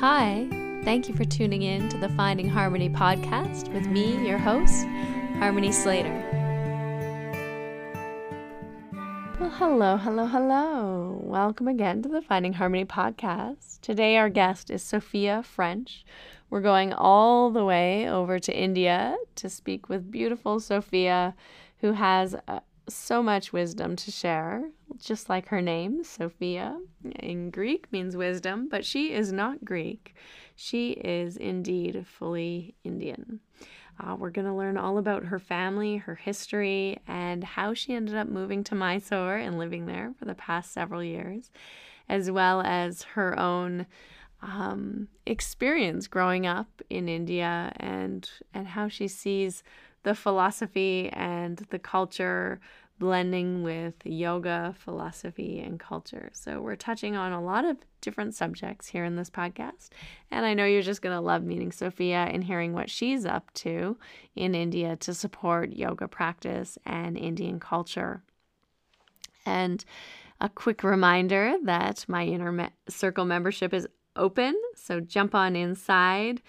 Hi, thank you for tuning in to the Finding Harmony podcast with me, your host, Harmony Slater. Well, hello, hello, hello. Welcome again to the Finding Harmony podcast. Today, our guest is Sophia French. We're going all the way over to India to speak with beautiful Sophia, who has uh, so much wisdom to share, just like her name, Sophia, in Greek means wisdom, but she is not Greek. She is indeed fully Indian. Uh, we're going to learn all about her family, her history, and how she ended up moving to Mysore and living there for the past several years, as well as her own um, experience growing up in India and and how she sees the philosophy and the culture blending with yoga, philosophy, and culture. So, we're touching on a lot of different subjects here in this podcast. And I know you're just going to love meeting Sophia and hearing what she's up to in India to support yoga practice and Indian culture. And a quick reminder that my inner circle membership is open. So, jump on inside.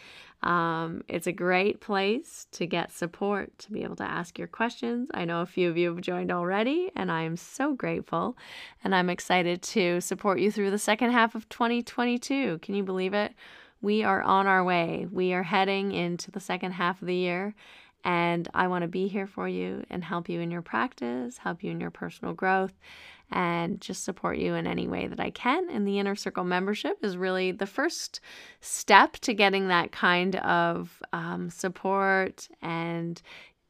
Um, it's a great place to get support, to be able to ask your questions. I know a few of you have joined already, and I am so grateful. And I'm excited to support you through the second half of 2022. Can you believe it? We are on our way. We are heading into the second half of the year. And I want to be here for you and help you in your practice, help you in your personal growth and just support you in any way that I can. And the Inner Circle membership is really the first step to getting that kind of um, support and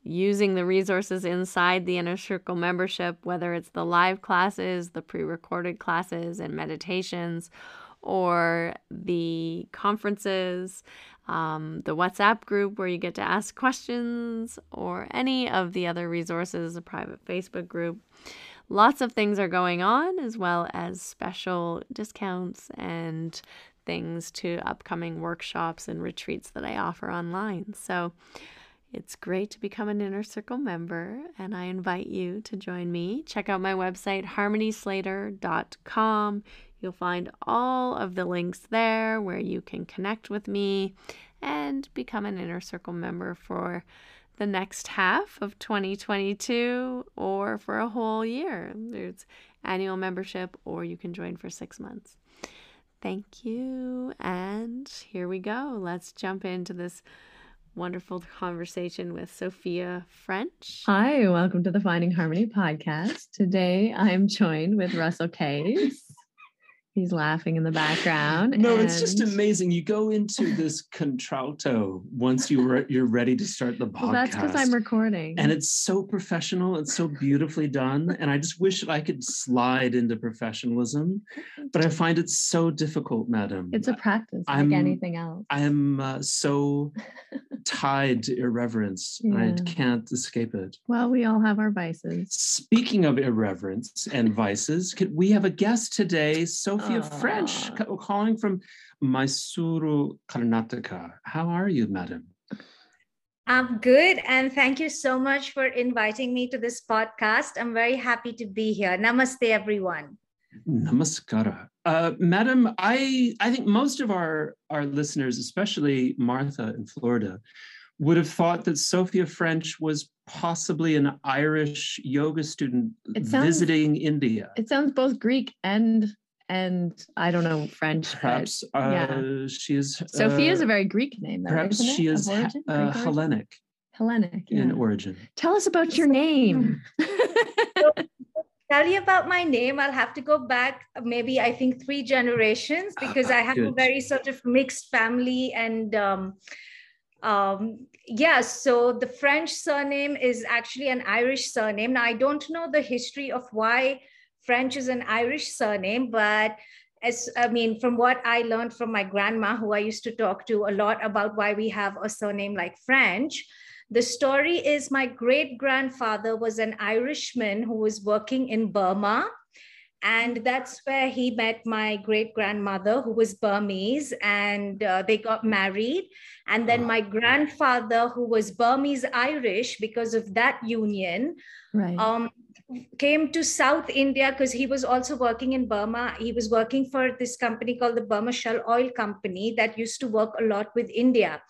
using the resources inside the Inner Circle membership, whether it's the live classes, the pre recorded classes, and meditations. Or the conferences, um, the WhatsApp group where you get to ask questions, or any of the other resources, a private Facebook group. Lots of things are going on, as well as special discounts and things to upcoming workshops and retreats that I offer online. So it's great to become an Inner Circle member, and I invite you to join me. Check out my website, harmonyslater.com. You'll find all of the links there where you can connect with me and become an Inner Circle member for the next half of 2022 or for a whole year. There's annual membership, or you can join for six months. Thank you. And here we go. Let's jump into this wonderful conversation with Sophia French. Hi, welcome to the Finding Harmony podcast. Today I'm joined with Russell Case. He's laughing in the background. No, and... it's just amazing. You go into this contralto once you re- you're ready to start the podcast. Well, that's because I'm recording, and it's so professional. It's so beautifully done, and I just wish I could slide into professionalism, but I find it so difficult, madam. It's a practice, I'm, like anything else. I am uh, so tied to irreverence, yeah. and I can't escape it. Well, we all have our vices. Speaking of irreverence and vices, could we have a guest today, Sophie? Sophia uh, French, calling from Mysuru, Karnataka. How are you, madam? I'm good. And thank you so much for inviting me to this podcast. I'm very happy to be here. Namaste, everyone. Namaskara. Uh, madam, I, I think most of our, our listeners, especially Martha in Florida, would have thought that Sophia French was possibly an Irish yoga student sounds, visiting India. It sounds both Greek and and I don't know French. Perhaps but, uh, yeah. she is. Sophia uh, is a very Greek name. Though, perhaps she is uh, Hellenic. Hellenic yeah. in origin. Tell us about your name. tell you about my name, I'll have to go back maybe I think three generations ah, because I have Good. a very sort of mixed family and. Um, um, yeah, so the French surname is actually an Irish surname. Now, I don't know the history of why French is an Irish surname, but as I mean, from what I learned from my grandma, who I used to talk to a lot about why we have a surname like French, the story is my great grandfather was an Irishman who was working in Burma. And that's where he met my great grandmother, who was Burmese, and uh, they got married. And then my grandfather, who was Burmese Irish, because of that union, right. um, came to South India because he was also working in Burma. He was working for this company called the Burma Shell Oil Company that used to work a lot with India.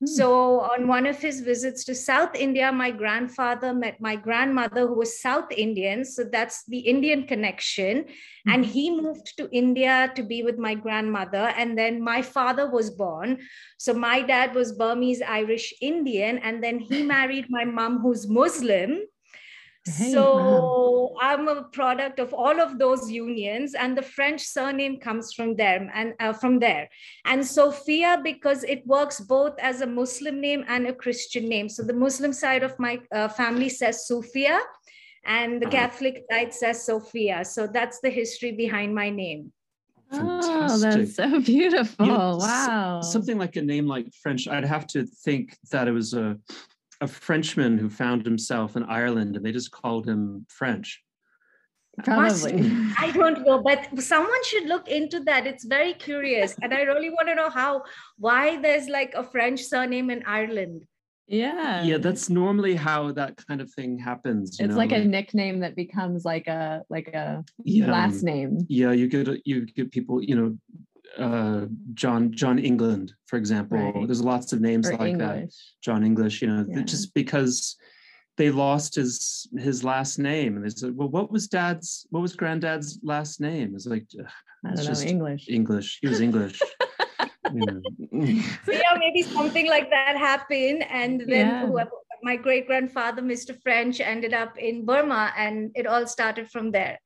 Hmm. So, on one of his visits to South India, my grandfather met my grandmother, who was South Indian. So, that's the Indian connection. Mm-hmm. And he moved to India to be with my grandmother. And then my father was born. So, my dad was Burmese Irish Indian. And then he married my mom, who's Muslim. Hey, so wow. I'm a product of all of those unions, and the French surname comes from them and uh, from there. And Sophia because it works both as a Muslim name and a Christian name. So the Muslim side of my uh, family says Sophia, and the uh-huh. Catholic side says Sophia. So that's the history behind my name. Fantastic. Oh, that's so beautiful! You know, wow. Something like a name like French, I'd have to think that it was a a Frenchman who found himself in Ireland and they just called him French. Probably. I don't know, but someone should look into that. It's very curious. and I really want to know how, why there's like a French surname in Ireland. Yeah. Yeah, that's normally how that kind of thing happens. it's know? like a nickname that becomes like a like a yeah, last name. Yeah, you get you get people, you know, uh, John John England, for example. Right. There's lots of names or like English. that. John English, you know, yeah. just because they lost his his last name, and they said, "Well, what was Dad's? What was Granddad's last name?" It's like, I don't know, English. English. He was English. so yeah, maybe something like that happened, and then yeah. whoever, my great grandfather, Mr. French, ended up in Burma, and it all started from there.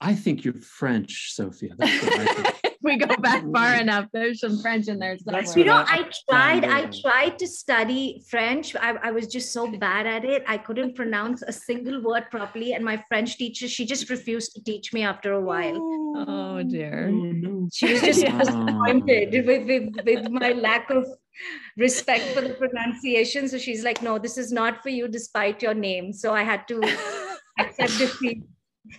I think you're French, Sophia. we go back far enough. There's some French in there somewhere. You know, I tried. I tried to study French. I, I was just so bad at it. I couldn't pronounce a single word properly, and my French teacher she just refused to teach me after a while. Oh dear. Oh, she was just disappointed with, with with my lack of respect for the pronunciation. So she's like, "No, this is not for you, despite your name." So I had to accept defeat.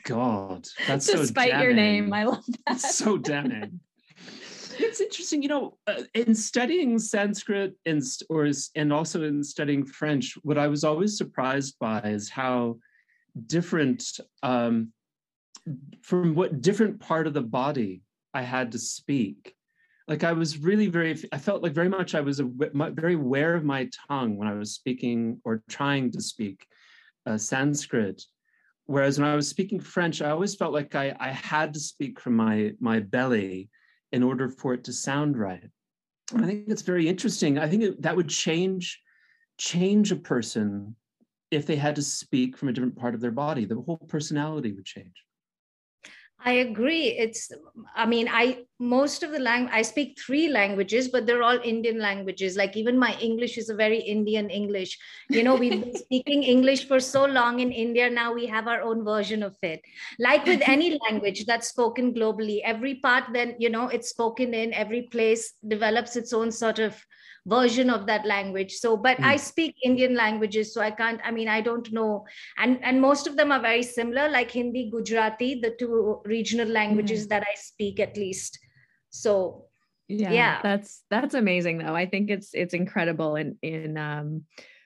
God, that's despite so your name. I love that. so damning. it's interesting, you know, uh, in studying Sanskrit and or and also in studying French, what I was always surprised by is how different um, from what different part of the body I had to speak. Like I was really very, I felt like very much I was a, very aware of my tongue when I was speaking or trying to speak uh, Sanskrit whereas when I was speaking French, I always felt like I, I had to speak from my my belly in order for it to sound right. I think it's very interesting. I think it, that would change change a person if they had to speak from a different part of their body. The whole personality would change. I agree. It's, I mean, I, most of the language, I speak three languages, but they're all Indian languages. Like even my English is a very Indian English. You know, we've been speaking English for so long in India. Now we have our own version of it. Like with any language that's spoken globally, every part then, you know, it's spoken in, every place develops its own sort of version of that language. So but mm. i speak indian languages so i can't i mean i don't know. And and most of them are very similar like hindi gujarati the two regional languages mm. that i speak at least. So yeah, yeah. that's that's amazing though. I think it's it's incredible in in um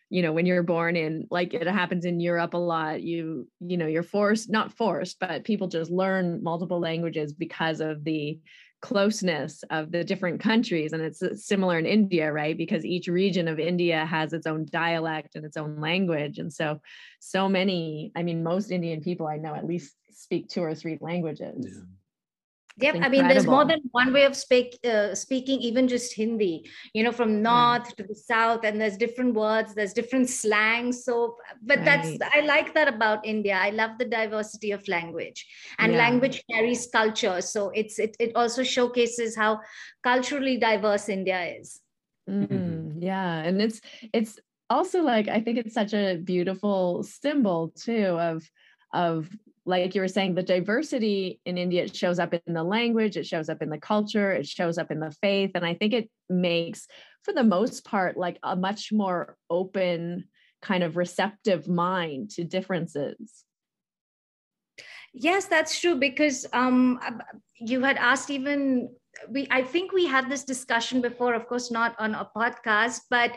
you know when you're born in like it happens in europe a lot. You you know you're forced not forced but people just learn multiple languages because of the closeness of the different countries and it's uh, similar in india right because each region of india has its own dialect and its own language and so so many i mean most indian people i know at least speak two or three languages yeah. Yep, I mean, there's more than one way of speak, uh, speaking, even just Hindi, you know, from north yeah. to the south, and there's different words, there's different slang. So, but right. that's, I like that about India. I love the diversity of language, and yeah. language carries culture. So, it's, it, it also showcases how culturally diverse India is. Mm, yeah. And it's, it's also like, I think it's such a beautiful symbol too of, of like you were saying, the diversity in India shows up in the language, it shows up in the culture, it shows up in the faith. And I think it makes, for the most part, like a much more open, kind of receptive mind to differences. Yes, that's true. Because um, you had asked even we I think we had this discussion before, of course, not on a podcast, but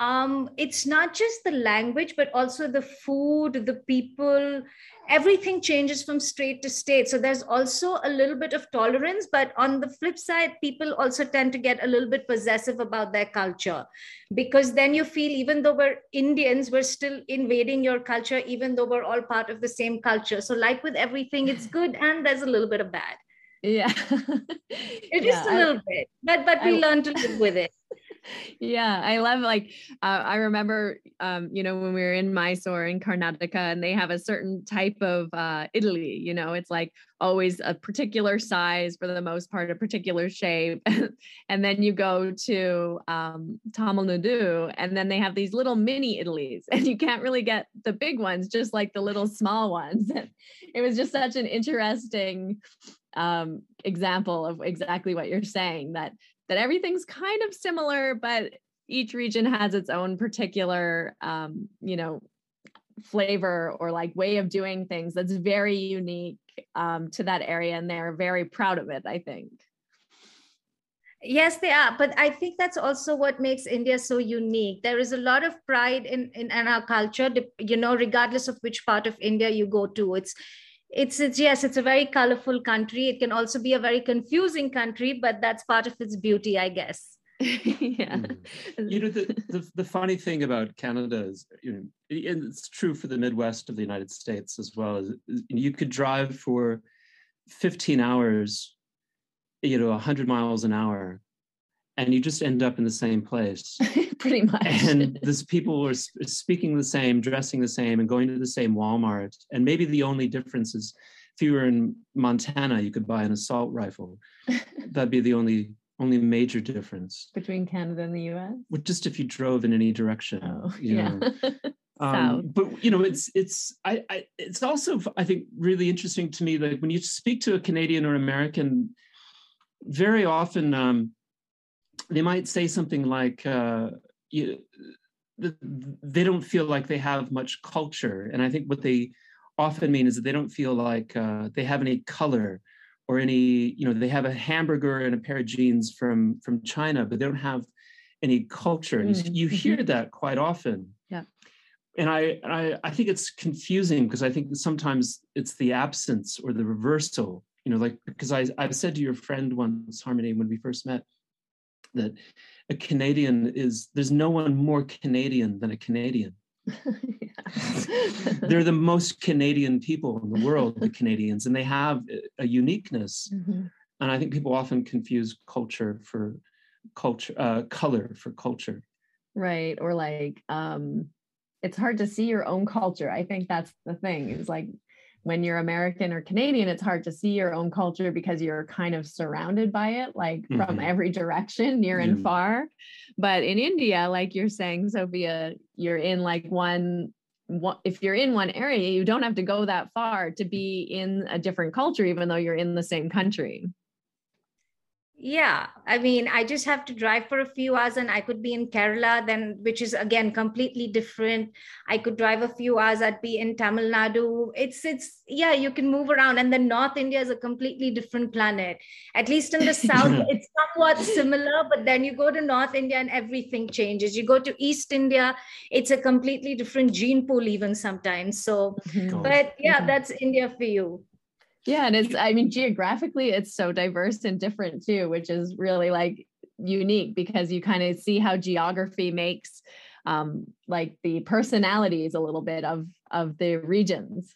um, it's not just the language, but also the food, the people, everything changes from state to state. So there's also a little bit of tolerance, but on the flip side, people also tend to get a little bit possessive about their culture because then you feel even though we're Indians, we're still invading your culture, even though we're all part of the same culture. So, like with everything, it's good and there's a little bit of bad. Yeah. It's just yeah, a little I, bit, but but we I, learn to live with it yeah i love like uh, i remember um, you know when we were in mysore in karnataka and they have a certain type of uh, idli you know it's like always a particular size for the most part a particular shape. And then you go to um, tamil nadu and then they have these little mini idli's and you can't really get the big ones just like the little small ones. It was just such an interesting um, example of exactly what you're saying that that everything's kind of similar, but each region has its own particular, um, you know, flavor or like way of doing things that's very unique um, to that area. And they're very proud of it, I think. Yes, they are. But I think that's also what makes India so unique. There is a lot of pride in, in, in our culture, you know, regardless of which part of India you go to. It's it's it's yes it's a very colorful country. It can also be a very confusing country but that's part of its beauty i guess. Yeah. Mm. you know the, the, the funny thing about canada is you know it's true for the midwest of the united states as well as you could drive for 15 hours you know 100 miles an hour and you just end up in the same place. Pretty much. And these people are speaking the same dressing the same and going to the same walmart and maybe the only difference is if you were in montana you could buy an assault rifle. That'd be the only only major difference. Between canada and the us well, just if you drove in any direction oh, yeah. um, but you know it's it's I, I it's also i think really interesting to me that when you speak to a canadian or american very often um, they might say something like uh, you, they don't feel like they have much culture. And i think what they often mean is that they don't feel like uh, they have any color or any you know they have a hamburger and a pair of jeans from from china but they don't have any culture. And mm-hmm. you hear that quite often. Yeah. And I, I i think it's confusing because i think sometimes it's the absence or the reversal you know like because i i've said to your friend once harmony when we first met that a Canadian is there's no one more Canadian than a Canadian. They're the most Canadian people in the world, the Canadians, and they have a uniqueness. Mm-hmm. And I think people often confuse culture for culture, uh, color for culture. Right. Or like, um, it's hard to see your own culture. I think that's the thing. It's like when you're American or Canadian, it's hard to see your own culture because you're kind of surrounded by it, like mm-hmm. from every direction, near mm-hmm. and far. But in India, like you're saying, Sophia, you're in like one if you're in one area, you don't have to go that far to be in a different culture, even though you're in the same country yeah i mean i just have to drive for a few hours and i could be in kerala then which is again completely different. I could drive a few hours i'd be in tamil nadu. It's it's yeah you can move around and then north india is a completely different planet. At least in the south it's somewhat similar but then you go to north india and everything changes. You go to east india it's a completely different gene pool even sometimes. So mm-hmm. but yeah mm-hmm. that's india for you yeah, and it's I mean geographically it's so diverse and different too, which is really like unique because you kind of see how geography makes um like the personalities a little bit of of the regions.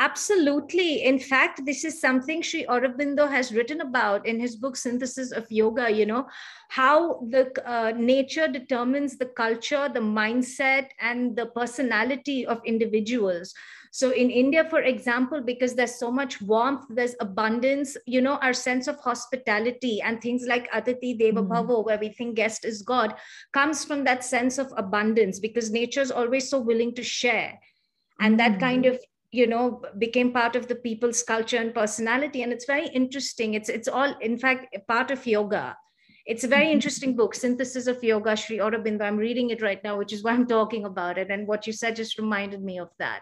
Absolutely. In fact, this is something Sri Aurobindo has written about in his book Synthesis of Yoga, you know, how the uh, nature determines the culture, the mindset, and the personality of individuals. So in India, for example, because there's so much warmth, there's abundance, you know, our sense of hospitality and things like Atithi Deva mm. Bhavo, where we think guest is God, comes from that sense of abundance because nature is always so willing to share. And that mm. kind of you know became part of the people's culture and personality and it's very interesting it's it's all in fact part of yoga it's a very mm-hmm. interesting book synthesis of yoga Sri Aurobindo i'm reading it right now which is why i'm talking about it and what you said just reminded me of that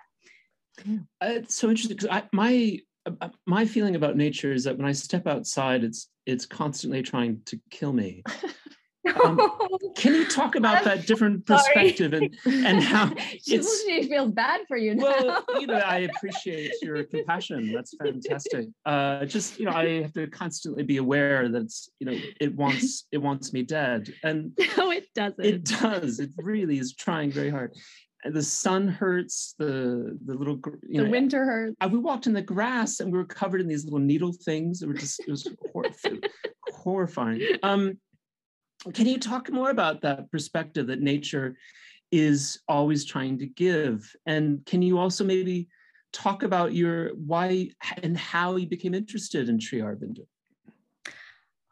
uh, it's so interesting because my uh, my feeling about nature is that when I step outside, it's it's constantly trying to kill me. Um, can you talk about that different perspective and and how it's, she feels bad for you? Now. Well, you know, I appreciate your compassion. That's fantastic. Uh, just you know, I have to constantly be aware that you know it wants it wants me dead, and no, it doesn't. It does. It really is trying very hard. The sun hurts. The the little you the know, winter hurts. we walked in the grass and we were covered in these little needle things. It was just it was horrifying. Um, can you talk more about that perspective that nature is always trying to give? And can you also maybe talk about your why and how you became interested in Sri Aurobindo?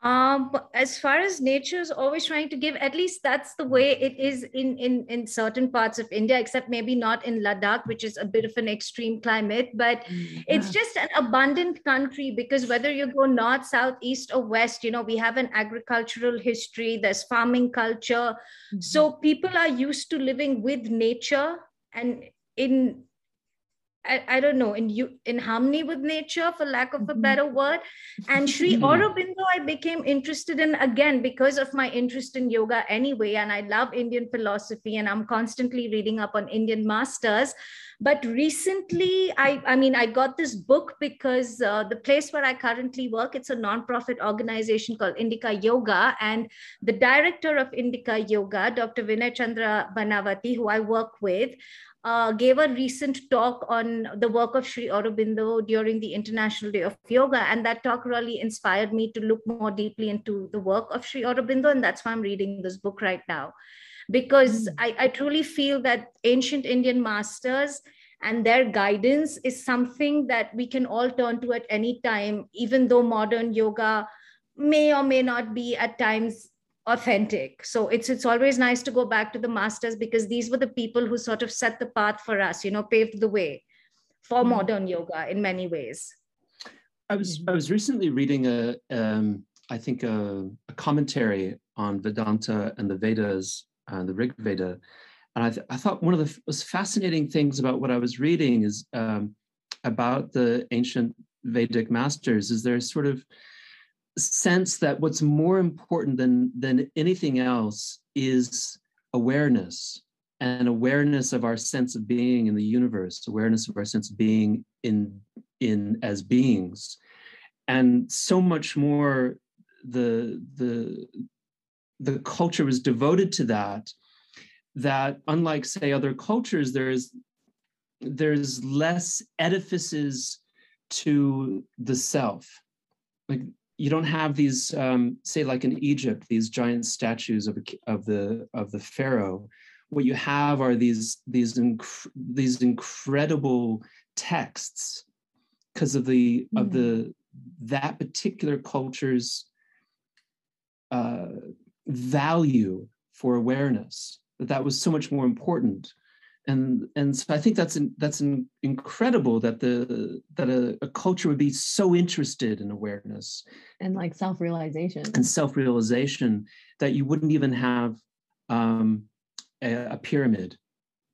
Um, as far as nature is always trying to give at least that's the way it is in, in in certain parts of india except maybe not in ladakh which is a bit of an extreme climate but mm-hmm. it's just an abundant country because whether you go north south east or west you know we have an agricultural history there's farming culture mm-hmm. so people are used to living with nature and in I, I, don't know in you in harmony with nature for lack of a mm-hmm. better word and Sri Aurobindo I became interested in again because of my interest in yoga anyway and I love Indian philosophy and I'm constantly reading up on Indian masters but recently I I mean I got this book because uh, the place where I currently work it's a non-profit organization called Indica Yoga and the director of Indica Yoga Dr. Vinay Chandra Banavathy who I work with uh, gave a recent talk on the work of Sri Aurobindo during the International Day of Yoga. And that talk really inspired me to look more deeply into the work of Sri Aurobindo. And that's why I'm reading this book right now. Because mm. I, I truly feel that ancient Indian masters and their guidance is something that we can all turn to at any time, even though modern yoga may or may not be at times authentic. So it's it's always nice to go back to the masters because these were the people who sort of set the path for us you know paved the way for mm-hmm. modern yoga in many ways. I was i was recently reading a um, I think a, a, commentary on vedanta and the vedas uh, the rig veda. And I, th- I thought one of the most fascinating things about what i was reading is um, about the ancient vedic masters is there's sort of sense that what's more important than than anything else is awareness and awareness of our sense of being in the universe awareness of our sense of being in in as beings. And so much more the the the culture was devoted to that that unlike say other cultures there's there's less edifices to the self. Like you don't have these um, say like in egypt these giant statues of, of the of the pharaoh what you have are these these inc- these incredible texts because of the mm. of the that particular culture's uh, value for awareness that that was so much more important and and so I think that's an, that's an incredible that the that a, a, culture would be so interested in awareness and like self realization and self realization that you wouldn't even have um, a, a, pyramid.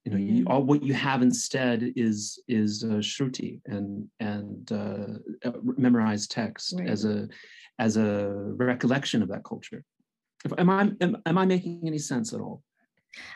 You know, mm-hmm. you, all what you have instead is is uh, shruti and and uh, uh, memorized text right. as a as a recollection of that culture. Am I am, am I making any sense at all?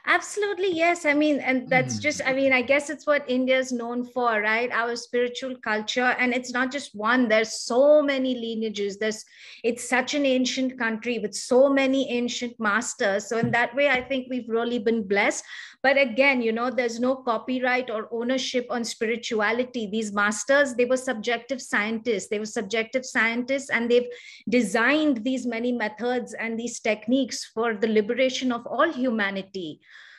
Absolutely, yes. I mean, and that's just, I mm. mean, I guess it's what India is known for, right? Our spiritual culture. And it's not just one, there's so many lineages. There's, it's such an ancient country with so many ancient masters. So, in that way, I think we've really been blessed. But again, you know, there's no copyright or ownership on spirituality. These masters, they were subjective scientists. They were subjective scientists, and they've designed these many methods and these techniques for the liberation of all humanity.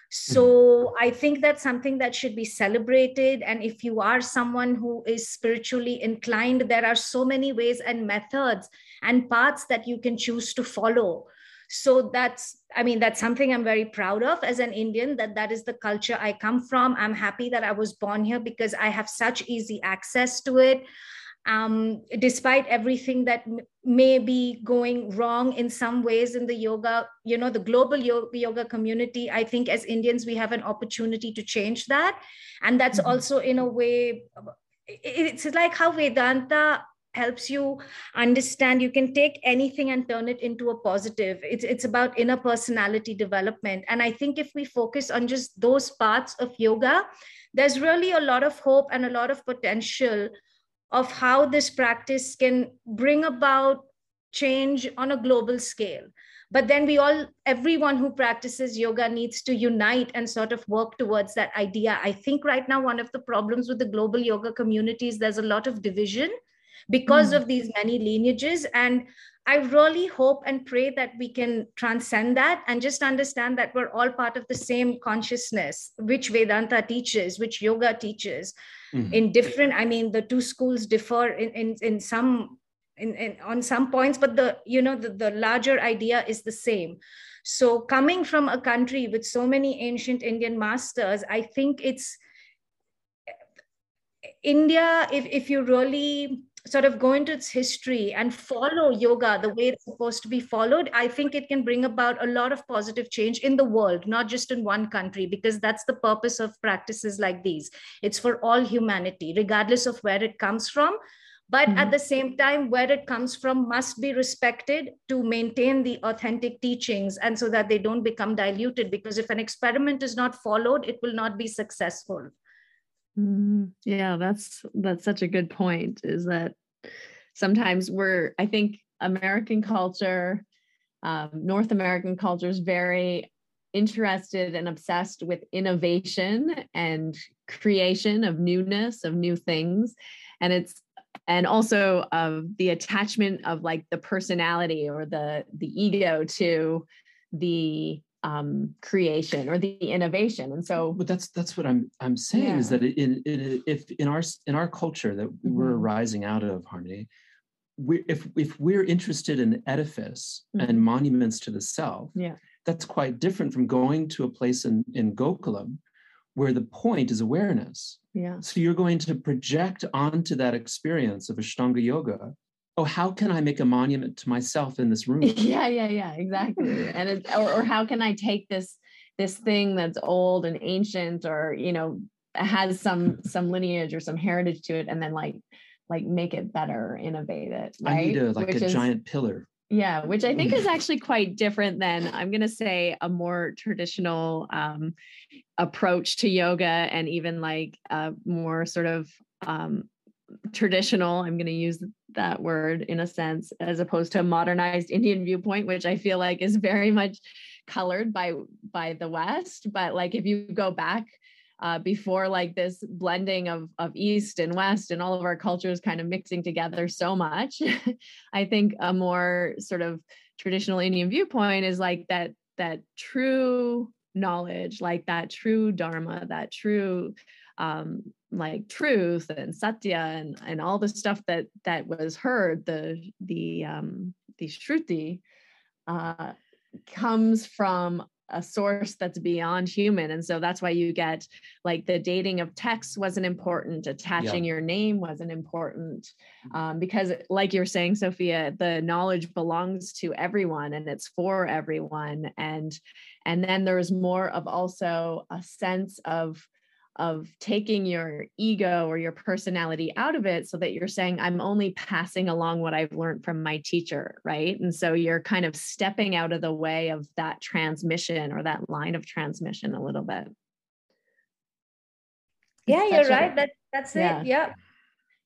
So mm-hmm. I think that's something that should be celebrated. And if you are someone who is spiritually inclined, there are so many ways and methods and paths that you can choose to follow so that's i mean that's something i'm very proud of as an indian that that is the culture i come from i'm happy that i was born here because i have such easy access to it um, despite everything that m- may be going wrong in some ways in the yoga you know the global yoga, yoga community i think as indians we have an opportunity to change that. And that's mm-hmm. also in a way it's like how vedanta helps you understand you can take anything and turn it into a positive. It's it's about inner personality development. And i think if we focus on just those parts of yoga there's really a lot of hope and a lot of potential of how this practice can bring about change on a global scale. But then we all everyone who practices yoga needs to unite and sort of work towards that idea. I think right now one of the problems with the global yoga community is there's a lot of division because mm. of these many lineages. And i really hope and pray that we can transcend that and just understand that we're all part of the same consciousness which vedanta teaches which yoga teaches mm. in different i mean the two schools differ in in, in some in, in on some points but the you know the, the larger idea is the same so coming from a country with so many ancient indian masters i think it's india if, if you really sort of go into its history and follow yoga the way it's supposed to be followed, I think it can bring about a lot of positive change in the world, not just in one country, because that's the purpose of practices like these. It's for all humanity, regardless of where it comes from. But mm-hmm. at the same time, where it comes from must be respected to maintain the authentic teachings and so that they don't become diluted. Because if an experiment is not followed, it will not be successful. Mm, yeah, that's that's such a good point. Is that sometimes we're I think American culture, um, North American culture is very interested and obsessed with innovation and creation of newness of new things, and it's and also of the attachment of like the personality or the the ego to the um, creation or the innovation. And so, but that's that's what I'm I'm saying yeah. is that in, in if in our in our culture that mm-hmm. we're arising out of harmony, we if if we're interested in edifice mm-hmm. and monuments to the self, yeah, that's quite different from going to a place in in Gokulam where the point is awareness. Yeah. So you're going to project onto that experience of Ashtanga yoga oh how can i make a monument to myself in this room yeah yeah yeah exactly and it, or, or how can i take this this thing that's old and ancient or you know has some some lineage or some heritage to it and then like like make it better innovate it right? i need a like which a is, giant pillar yeah which i think is actually quite different than i'm going to say a more traditional um approach to yoga and even like a more sort of um traditional i'm going to use that word in a sense as opposed to a modernized indian viewpoint which i feel like is very much colored by by the west. But like if you go back uh, before like this blending of of east and west and all of our cultures kind of mixing together so much i think a more sort of traditional indian viewpoint is like that that true knowledge like that true dharma that true um, like truth and satya and, and all the stuff that that was heard the the um, the shruti uh, comes from a source that's beyond human. And so that's why you get like the dating of text wasn't important attaching yeah. your name wasn't important um, because like you're saying sophia the knowledge belongs to everyone and it's for everyone. And and then there's more of also a sense of of taking your ego or your personality out of it so that you're saying i'm only passing along what i've learned from my teacher right? And so you're kind of stepping out of the way of that transmission or that line of transmission a little bit. Yeah you're right. That that's yeah. it. Yeah.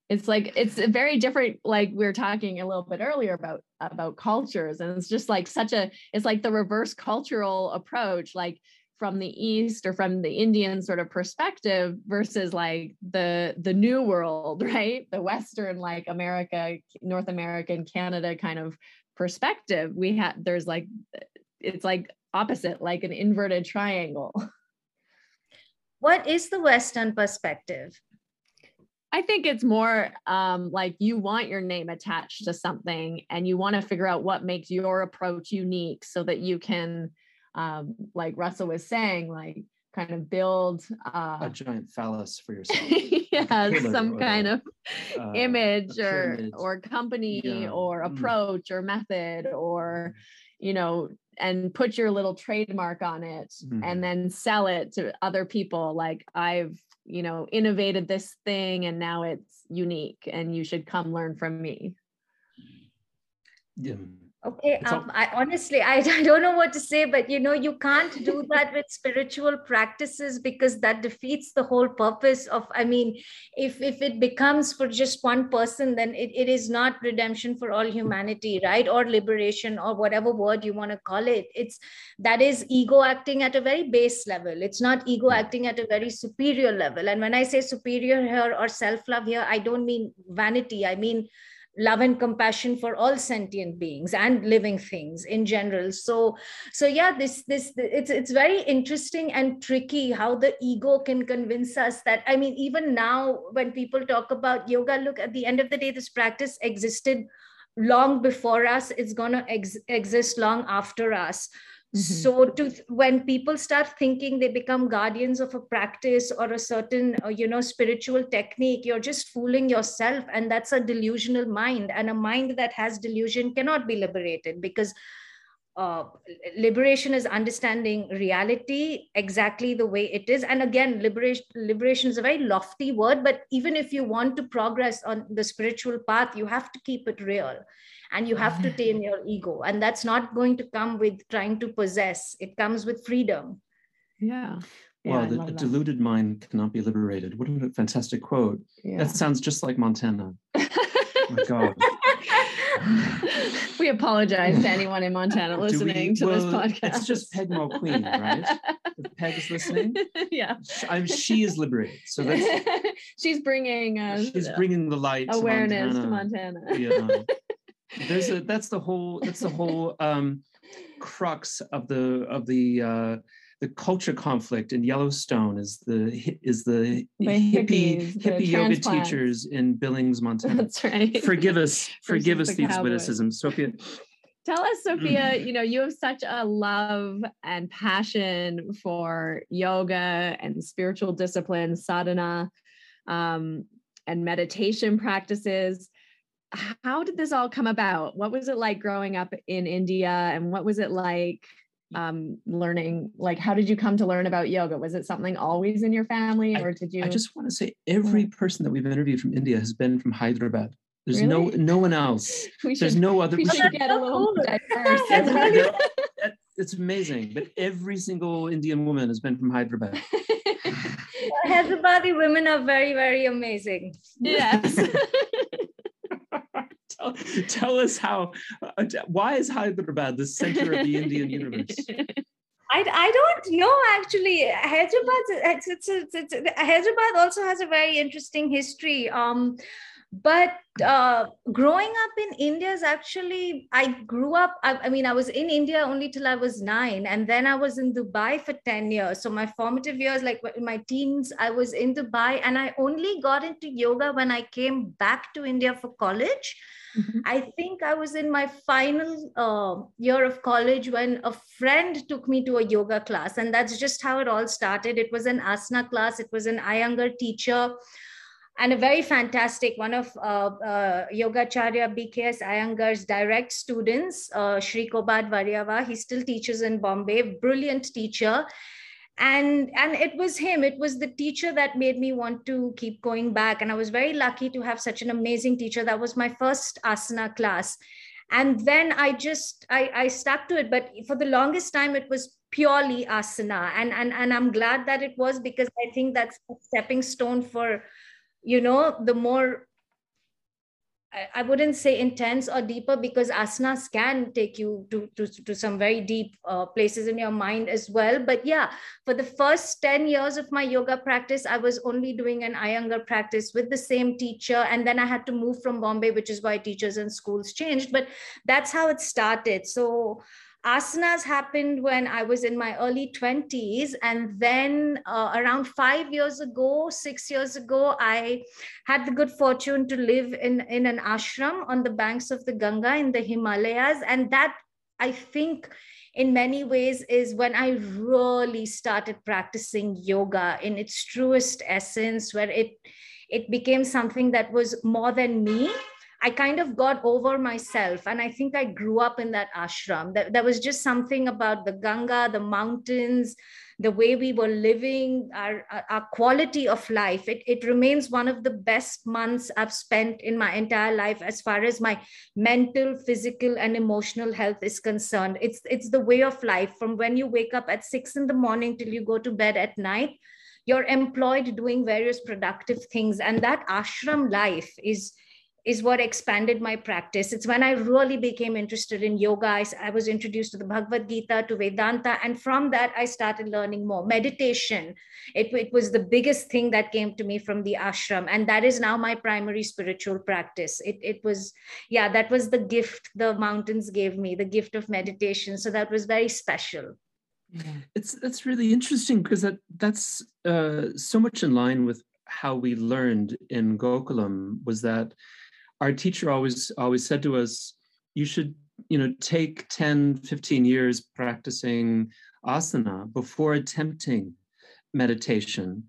It's like it's very different like we were talking a little bit earlier about about cultures and it's just like such a it's like the reverse cultural approach like from the east or from the indian sort of perspective versus like the the new world right? The western like america north america and canada kind of perspective. We have there's like it's like opposite like an inverted triangle. What is the western perspective? I think it's more um, like you want your name attached to something and you want to figure out what makes your approach unique so that you can um, like Russell was saying, like kind of build uh, a giant phallus for yourself. yeah, some or, kind of uh, image or or company yeah. or mm. approach mm. or method or mm-hmm. you know and put your little trademark on it mm. and then sell it to other people like I've you know innovated this thing and now it's unique and you should come learn from me yeah Okay, um, I honestly I, I don't know what to say, but you know, you can't do that with spiritual practices because that defeats the whole purpose of. I mean, if if it becomes for just one person, then it, it is not redemption for all humanity, right? Or liberation, or whatever word you want to call it. It's that is ego acting at a very base level. It's not ego acting at a very superior level. And when I say superior here or self-love here, I don't mean vanity. I mean love and compassion for all sentient beings and living things in general. So so yeah this this it's it's very interesting and tricky how the ego can convince us that i mean even now when people talk about yoga look at the end of the day this practice existed long before us. It's going to ex- exist long after us Mm-hmm. So, to when people start thinking they become guardians of a practice or a certain, uh, you know, spiritual technique, you're just fooling yourself, and that's a delusional mind. And a mind that has delusion cannot be liberated because uh, liberation is understanding reality exactly the way it is and again liberation liberation is a very lofty word but even if you want to progress on the spiritual path you have to keep it real and you have to tame your ego and that's not going to come with trying to possess it comes with freedom yeah Wow, the a deluded mind cannot be liberated. What a fantastic quote. Yeah. That sounds just like Montana. oh my God. we apologize to anyone in Montana listening we, to well, this podcast. It's just Peg Queen, right? if Peg is listening, yeah, I'm, she is liberated. So that's she's bringing uh, she's bringing the light awareness to Montana. To Montana. Yeah there's a that's the whole that's the whole um, crux of the of the uh, the culture conflict in Yellowstone is the is the, the hippie hippies, hippie the yoga teachers in Billings, Montana. That's right. Forgive us, forgive us these witticisms, Sophia. Tell us, Sophia. you know, you have such a love and passion for yoga and spiritual disciplines, sadhana, um, and meditation practices how did this all come about? What was it like growing up in India and what was it like um, learning like how did you come to learn about yoga? Was it something always in your family or did you i just want to say every person that we've interviewed from india has been from hyderabad. There's really? no no one else. Should, there's no other we should get a little diverse. It's amazing but every single indian woman has been from hyderabad. Hyderabadi women are very very amazing. Yes tell, tell us how, uh, why is Hyderabad the center of the Indian universe? I, I don't know actually. Hyderabad, it's, it's, it's, Hyderabad also has a very interesting history. Um, but uh, growing up in india is actually i grew up I, I, mean i was in india only till i was nine and then i was in dubai for 10 years so my formative years like in my teens i was in dubai and i only got into yoga when i came back to india for college mm-hmm. i think i was in my final uh, year of college when a friend took me to a yoga class and that's just how it all started it was an asana class it was an iyengar teacher and a very fantastic one of uh, uh, Yogacharya BKS Iyengar's direct students, uh, Shri Kobad Varyava. He still teaches in Bombay, brilliant teacher. And, and it was him, it was the teacher that made me want to keep going back. And I was very lucky to have such an amazing teacher. That was my first asana class. And then I just, I, I stuck to it. But for the longest time, it was purely asana. And, and, and I'm glad that it was because I think that's a stepping stone for you know the more I wouldn't say intense or deeper because asanas can take you to, to, to some very deep uh, places in your mind as well. But yeah, for the first 10 years of my yoga practice, I was only doing an Iyengar practice with the same teacher. And then I had to move from Bombay, which is why teachers and schools changed. But that's how it started. So asanas happened when I was in my early 20s. And then uh, around five years ago, six years ago, I had the good fortune to live in, in an ashram on the banks of the Ganga in the Himalayas. And that, I think, in many ways is when I really started practicing yoga in its truest essence, where it it became something that was more than me I kind of got over myself. And I think I grew up in that ashram. That there was just something about the Ganga, the mountains, the way we were living, our, our quality of life. It, it remains one of the best months I've spent in my entire life as far as my mental, physical, and emotional health is concerned. It's, it's the way of life from when you wake up at six in the morning till you go to bed at night. You're employed doing various productive things. And that ashram life is is what expanded my practice. It's when I really became interested in yoga. I, I, was introduced to the Bhagavad Gita, to Vedanta, and from that, I started learning more. Meditation, it, it was the biggest thing that came to me from the ashram, and that is now my primary spiritual practice. It, it was, yeah, that was the gift the mountains gave me, the gift of meditation. So that was very special. Yeah. It's that's really interesting because that that's uh, so much in line with how we learned in Gokulam was that our teacher always always said to us you should you know take 10 15 years practicing asana before attempting meditation.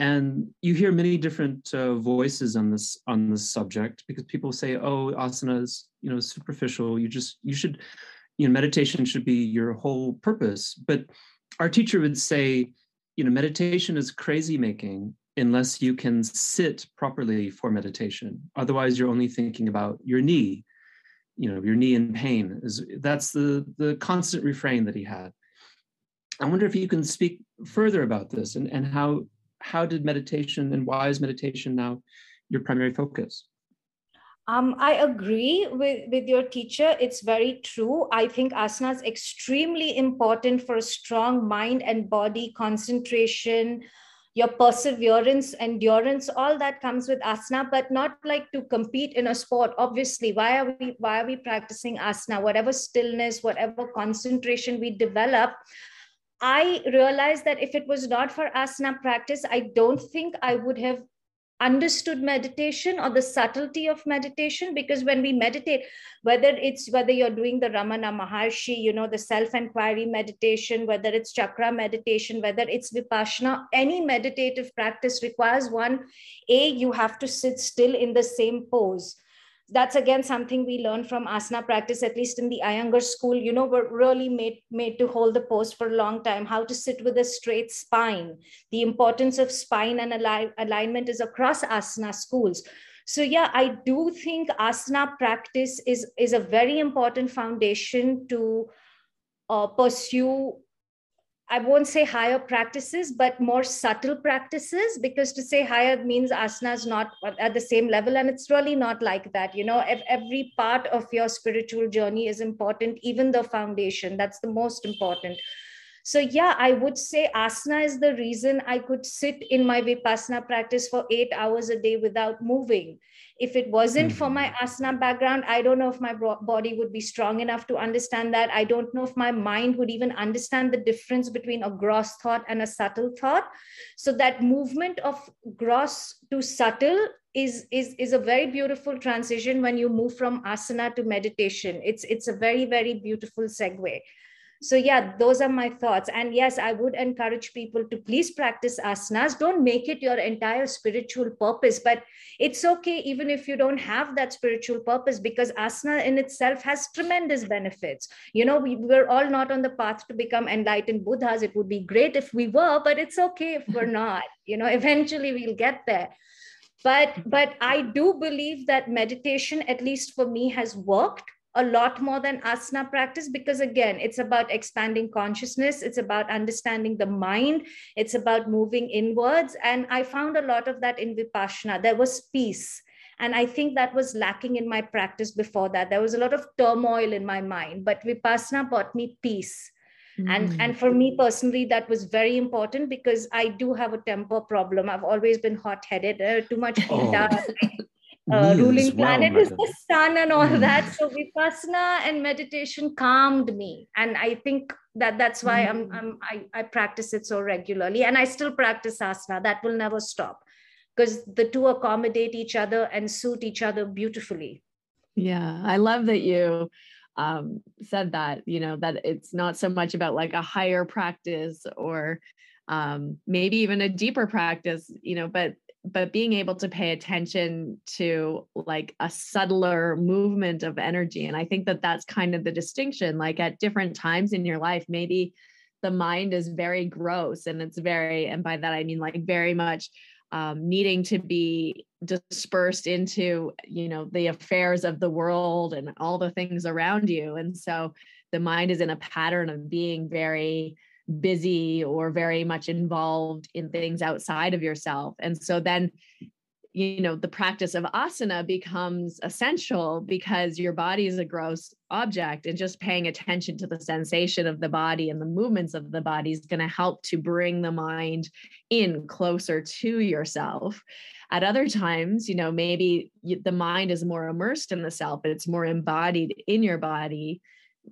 And you hear many different uh, voices on this on this subject because people say oh asana is you know superficial. You just you should you know meditation should be your whole purpose. But our teacher would say you know meditation is crazy making unless you can sit properly for meditation. Otherwise, you're only thinking about your knee, you know, your knee in pain. Is that's the the constant refrain that he had. I wonder if you can speak further about this and, and how how did meditation and why is meditation now your primary focus? Um, I agree with, with your teacher. It's very true. I think asana is extremely important for a strong mind and body concentration, your perseverance, endurance, all that comes with asana, but not like to compete in a sport. Obviously, why are we why are we practicing asana? Whatever stillness, whatever concentration we develop, I realized that if it was not for asana practice, I don't think I would have understood meditation or the subtlety of meditation because when we meditate whether it's whether you're doing the ramana maharshi you know the self inquiry meditation whether it's chakra meditation whether it's vipassana any meditative practice requires one a you have to sit still in the same pose that's again something we learned from asana practice at least in the iyengar school you know we're really made made to hold the pose for a long time. How to sit with a straight spine. The importance of spine and align, alignment is across asana schools. So yeah i do think asana practice is is a very important foundation to uh, pursue I won't say higher practices, but more subtle practices, because to say higher means asana is not at the same level. And it's really not like that. You know, every part of your spiritual journey is important, even the foundation. That's the most important. So, yeah, I would say asana is the reason I could sit in my Vipassana practice for eight hours a day without moving if it wasn't mm-hmm. for my mm-hmm. asana background i don't know if my body would be strong enough to understand that i don't know if my mind would even understand the difference between a gross thought and a subtle thought so that movement of gross to subtle is is is a very beautiful transition when you move from asana to meditation it's it's a very very beautiful segue so yeah those are my thoughts. And yes i would encourage people to please practice asanas. Don't make it your entire spiritual purpose but it's okay even if you don't have that spiritual purpose because asana in itself has tremendous benefits. You know we, we're all not on the path to become enlightened buddhas. It would be great if we were but it's okay if we're not. You know eventually we'll get there. But but i do believe that meditation at least for me has worked a lot more than asana practice because again it's about expanding consciousness. It's about understanding the mind. It's about moving inwards. And i found a lot of that in vipassana. There was peace. And i think that was lacking in my practice before that. There was a lot of turmoil in my mind. But vipassana brought me peace. Mm-hmm. and mm. and for me personally that was very important because i do have a temper problem. I've always been hot-headed uh, too much oh uh, ruling planet is the sun and all mm. that. So vipassana and meditation calmed me, and I think that that's why mm. I'm, I'm I, I practice it so regularly, and I still practice asana. That will never stop because the two accommodate each other and suit each other beautifully. Yeah, I love that you um, said that. You know that it's not so much about like a higher practice or um, maybe even a deeper practice. You know, but but being able to pay attention to like a subtler movement of energy and i think that that's kind of the distinction like at different times in your life maybe the mind is very gross and it's very and by that i mean like very much um, needing to be dispersed into you know the affairs of the world and all the things around you and so the mind is in a pattern of being very busy or very much involved in things outside of yourself. And so then, you know, the practice of asana becomes essential because your body is a gross object and just paying attention to the sensation of the body and the movements of the body is going to help to bring the mind in closer to yourself. At other times, you know, maybe the mind is more immersed in the self, but it's more embodied in your body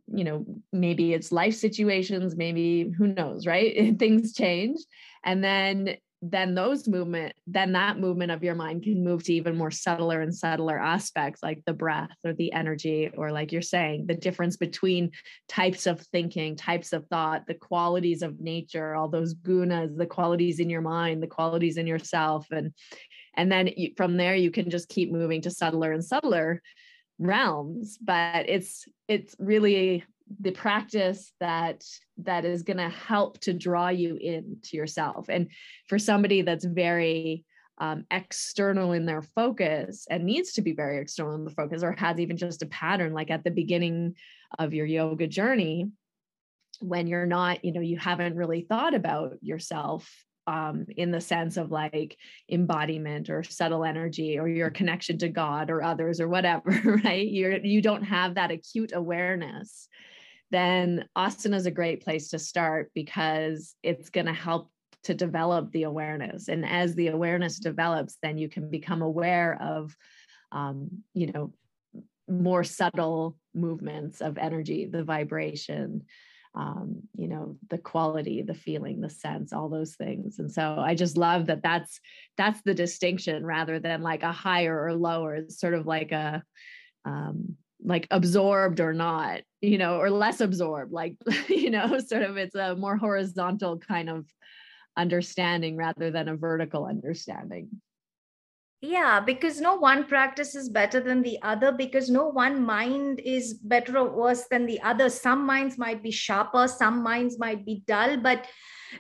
you know maybe it's life situations maybe who knows right? Things change. And then then those movement then that movement of your mind can move to even more subtler and subtler aspects like the breath or the energy or like you're saying the difference between types of thinking types of thought the qualities of nature all those gunas the qualities in your mind the qualities in yourself. And and then from there you can just keep moving to subtler and subtler realms but it's it's really the practice that that is going to help to draw you into yourself. And for somebody that's very um, external in their focus and needs to be very external in the focus or has even just a pattern like at the beginning of your yoga journey when you're not you know you haven't really thought about yourself um, in the sense of like embodiment or subtle energy or your connection to God or others or whatever, right? You're you don't have that acute awareness, then asana is a great place to start because it's going to help to develop the awareness. And as the awareness develops, then you can become aware of, um, you know, more subtle movements of energy, the vibration, um, you know the quality the feeling the sense all those things. And so i just love that that's that's the distinction rather than like a higher or lower. It's sort of like a um, like absorbed or not you know or less absorbed like you know sort of it's a more horizontal kind of understanding rather than a vertical understanding yeah because no one practice is better than the other because no one mind is better or worse than the other. Some minds might be sharper some minds might be dull but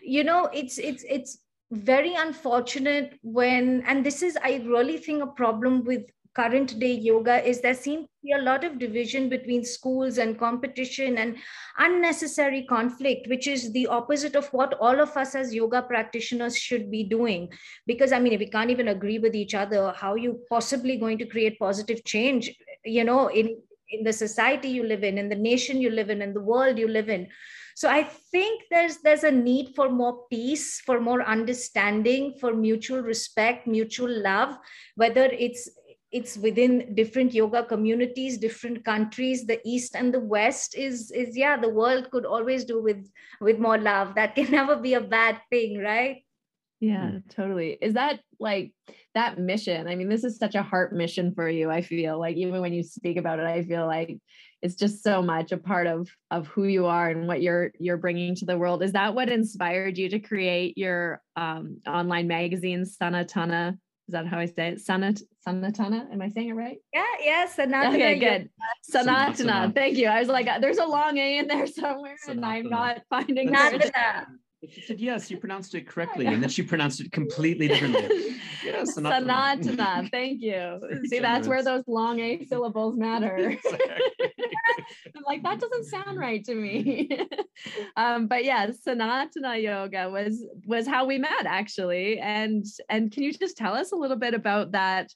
you know it's it's it's very unfortunate when and this is i really think a problem with current day yoga is there seems to be a lot of division between schools and competition and unnecessary conflict which is the opposite of what all of us as yoga practitioners should be doing. Because i mean if we can't even agree with each other how you possibly going to create positive change you know in in the society you live in in the nation you live in in the world you live in? So i think there's there's a need for more peace for more understanding for mutual respect mutual love whether it's it's within different yoga communities different countries. The east and the west is is yeah the world could always do with with more love. That can never be a bad thing right? Yeah hmm. totally. Is that like that mission? I mean this is such a heart mission for you i feel. Like even when you speak about it i feel like it's just so much a part of of who you are and what you're you're bringing to the world. Is that what inspired you to create your um, online magazine sanatana is that how I say it? Sanat Sanatana. Am I saying it right? Yeah, yeah. Sanatana. Okay, good. Sanatana. Sanatana. Thank you. I was like, there's a long A in there somewhere, Sanatana. and I'm not finding it. She said yes, you pronounced it correctly, and then she pronounced it completely differently. yes, Sanatana. Thank you. See, that's where those long A syllables matter. I'm like, that doesn't sound right to me. um, but yeah, Sanatana yoga was was how we met actually. And and can you just tell us a little bit about that?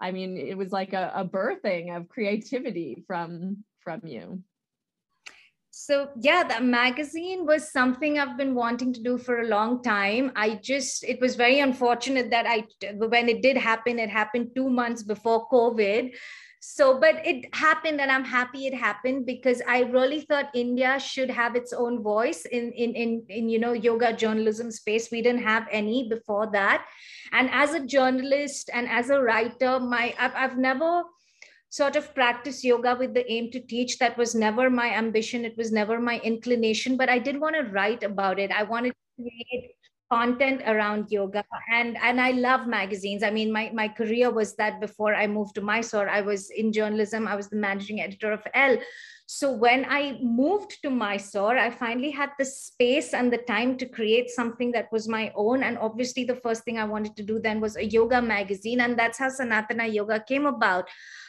I mean, it was like a, a birthing of creativity from from you so yeah the magazine was something i've been wanting to do for a long time. I just it was very unfortunate that i when it did happen it happened two months before covid. So but it happened and i'm happy it happened because i really thought india should have its own voice in in in, in you know yoga journalism space. We didn't have any before that. And as a journalist and as a writer my i've, I've never sort of practice yoga with the aim to teach. That was never my ambition. It was never my inclination, but I did want to write about it. I wanted to create content around yoga and and i love magazines i mean my my career was that before i moved to mysore i was in journalism i was the managing editor of elle so when i moved to mysore i finally had the space and the time to create something that was my own and obviously the first thing i wanted to do then was a yoga magazine and that's how sanatana yoga came about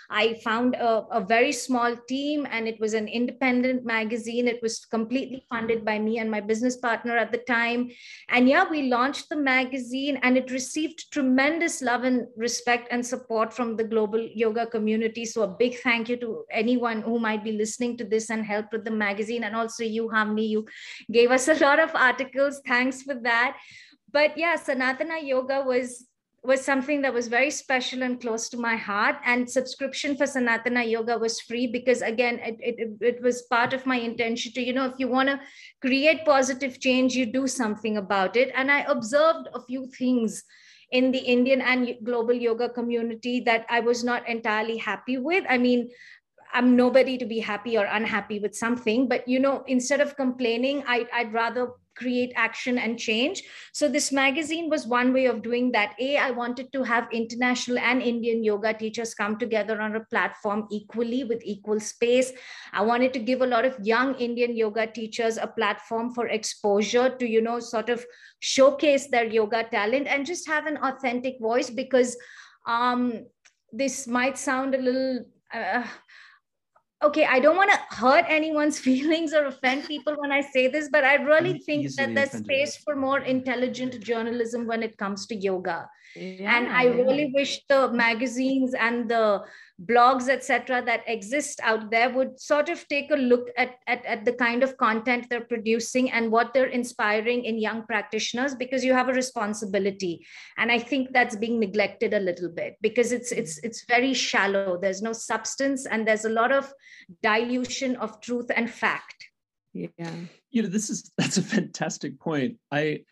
I found a, a very small team and it was an independent magazine. It was completely funded by me and my business partner at the time. And yeah, we launched the magazine and it received tremendous love and respect and support from the global yoga community. So a big thank you to anyone who might be listening to this and helped with the magazine. And also you, Hamni, you gave us a lot of articles. Thanks for that but yeah sanatana yoga was was something that was very special and close to my heart. And subscription for Sanatana Yoga was free because, again, it, it, it was part of my intention to, you know, if you want to create positive change, you do something about it. And I observed a few things in the Indian and global yoga community that I was not entirely happy with. I mean, I'm nobody to be happy or unhappy with something, but you know, instead of complaining, I, I'd rather create action and change. So this magazine was one way of doing that. A, I wanted to have international and Indian yoga teachers come together on a platform equally with equal space. I wanted to give a lot of young Indian yoga teachers a platform for exposure to, you know, sort of showcase their yoga talent and just have an authentic voice because um, this might sound a little uh, okay i don't want to hurt anyone's feelings or offend people when i say this but i really think that there's space for more intelligent journalism when it comes to yoga yeah. and i really wish the magazines and the blogs etc that exist out there would sort of take a look at, at, at the kind of content they're producing and what they're inspiring in young practitioners because you have a responsibility. And i think that's being neglected a little bit because it's it's it's very shallow. There's no substance and there's a lot of dilution of truth and fact. Yeah. You know this is that's a fantastic point. I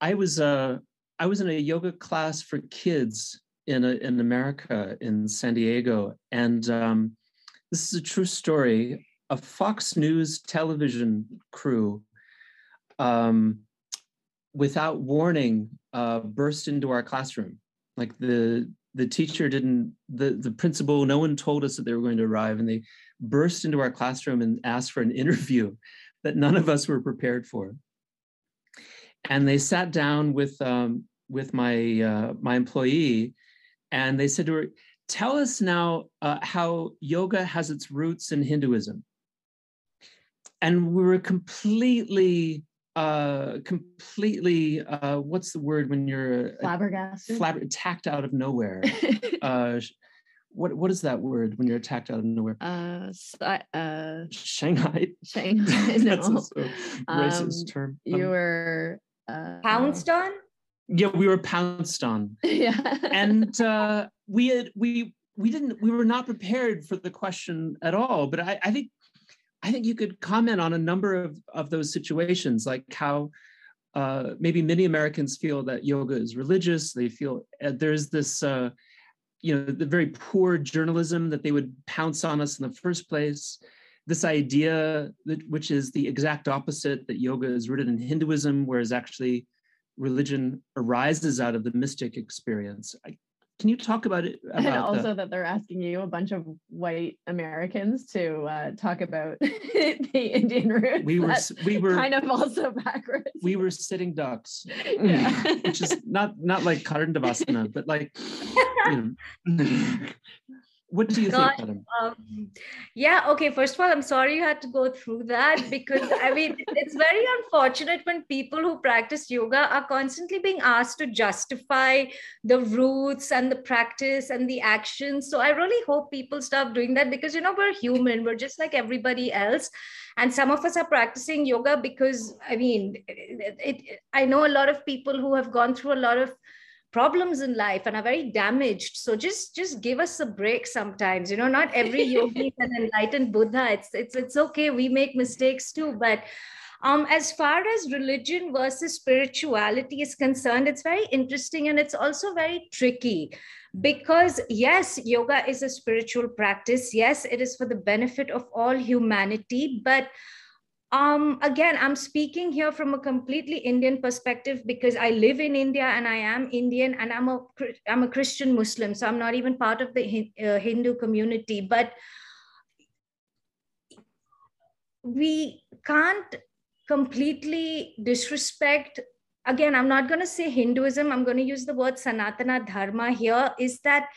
i was uh i was in a yoga class for kids in a, in America in San Diego, and um, this is a true story. A Fox News television crew, um, without warning, uh, burst into our classroom. Like the the teacher didn't, the the principal, no one told us that they were going to arrive, and they burst into our classroom and asked for an interview that none of us were prepared for. And they sat down with um, with my uh, my employee and they said to her, Tell us now uh, how yoga has its roots in Hinduism. And we were completely, uh, completely, uh, what's the word when you're flabbergasted, flabber- attacked out of nowhere? uh, what what is that word when you're attacked out of nowhere? Uh, uh Shanghai. Shanghai. no. That's a, a racist um, term. You um, were uh, pounced on yeah we were pounced on. Yeah. And uh, we had we we didn't we were not prepared for the question at all but i, I think i think you could comment on a number of of those situations like how uh, maybe many americans feel that yoga is religious. They feel uh, there's this uh, you know the very poor journalism that they would pounce on us in the first place. This idea that, which is the exact opposite that yoga is rooted in hinduism whereas actually religion arises out of the mystic experience. I, can you talk about it? About and also the, that they're asking you, a bunch of white Americans, to uh, talk about the Indian roots. We were, we were kind of also backwards. We were sitting ducks, yeah. which is not not like Karandavasana, but like you know. What do you God, think um, yeah okay first of all i'm sorry you had to go through that because i mean it's very unfortunate when people who practice yoga are constantly being asked to justify the roots and the practice and the actions. So i really hope people stop doing that because you know we're human we're just like everybody else. And some of us are practicing yoga because i mean it, it, i know a lot of people who have gone through a lot of problems in life and are very damaged. So just just give us a break sometimes you know not every yogi is an enlightened buddha. It's it's it's okay. We make mistakes too. But um, as far as religion versus spirituality is concerned, it's very interesting and it's also very tricky because, yes, yoga is a spiritual practice. Yes, it is for the benefit of all humanity, but um again i'm speaking here from a completely indian perspective because i live in india and i am indian and i'm a i'm a christian muslim so i'm not even part of the uh, hindu community but we can't completely disrespect again i'm not going to say hinduism i'm going to use the word sanatana dharma here is that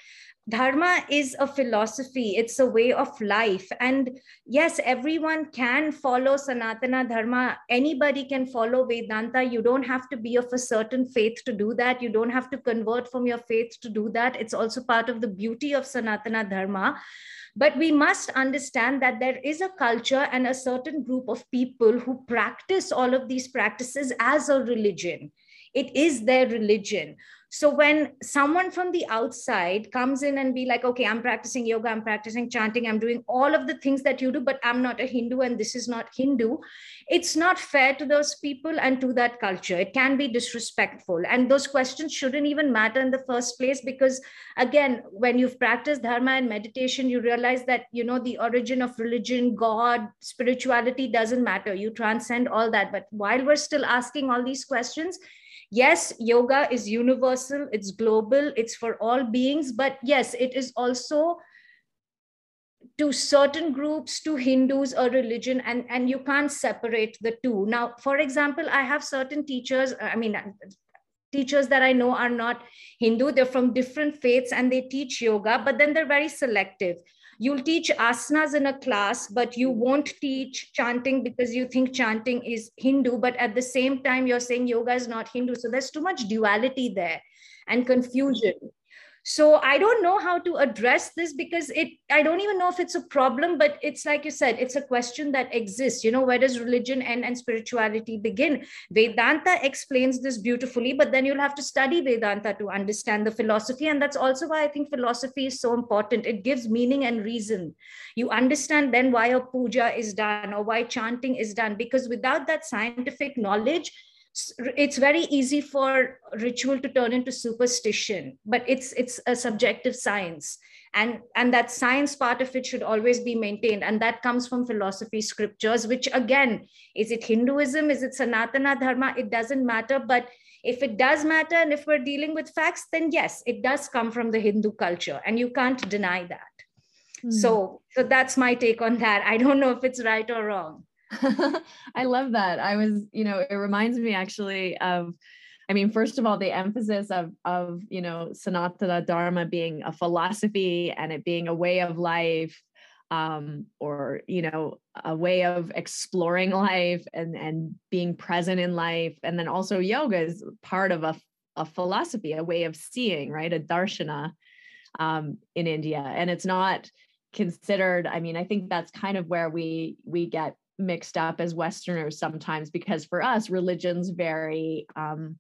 dharma is a philosophy. It's a way of life. And yes everyone can follow sanatana dharma. Anybody can follow vedanta. You don't have to be of a certain faith to do that. You don't have to convert from your faith to do that. It's also part of the beauty of sanatana dharma. But we must understand that there is a culture and a certain group of people who practice all of these practices as a religion. It is their religion so when someone from the outside comes in and be like okay i'm practicing yoga i'm practicing chanting i'm doing all of the things that you do but i'm not a hindu and this is not hindu it's not fair to those people and to that culture. It can be disrespectful. And those questions shouldn't even matter in the first place because again when you've practiced dharma and meditation you realize that you know the origin of religion god spirituality doesn't matter. You transcend all that. But while we're still asking all these questions yes yoga is universal it's global it's for all beings but yes it is also to certain groups to hindus or religion and and you can't separate the two. Now for example i have certain teachers i mean teachers that i know are not hindu they're from different faiths and they teach yoga but then they're very selective you'll teach asanas in a class but you won't teach chanting because you think chanting is hindu but at the same time you're saying yoga is not hindu. So there's too much duality there and confusion so i don't know how to address this because it i don't even know if it's a problem but it's like you said it's a question that exists. You know where does religion end and spirituality begin? Vedanta explains this beautifully but then you'll have to study vedanta to understand the philosophy. And that's also why i think philosophy is so important. It gives meaning and reason. You understand then why a puja is done or why chanting is done because without that scientific knowledge it's very easy for ritual to turn into superstition but it's it's a subjective science. And and that science part of it should always be maintained. And that comes from philosophy scriptures which again is it hinduism? Is it sanatana dharma? It doesn't matter. But if it does matter and if we're dealing with facts then yes it does come from the hindu culture. And you can't deny that. Mm. so so that's my take on that. I don't know if it's right or wrong I love that. I was, you know, it reminds me actually of I mean, first of all, the emphasis of of you know Sanatana Dharma being a philosophy and it being a way of life, um, or you know, a way of exploring life and and being present in life, and then also yoga is part of a a philosophy, a way of seeing, right? A darshana um, in India, and it's not considered. I mean, I think that's kind of where we we get mixed up as westerners sometimes because for us religion's very um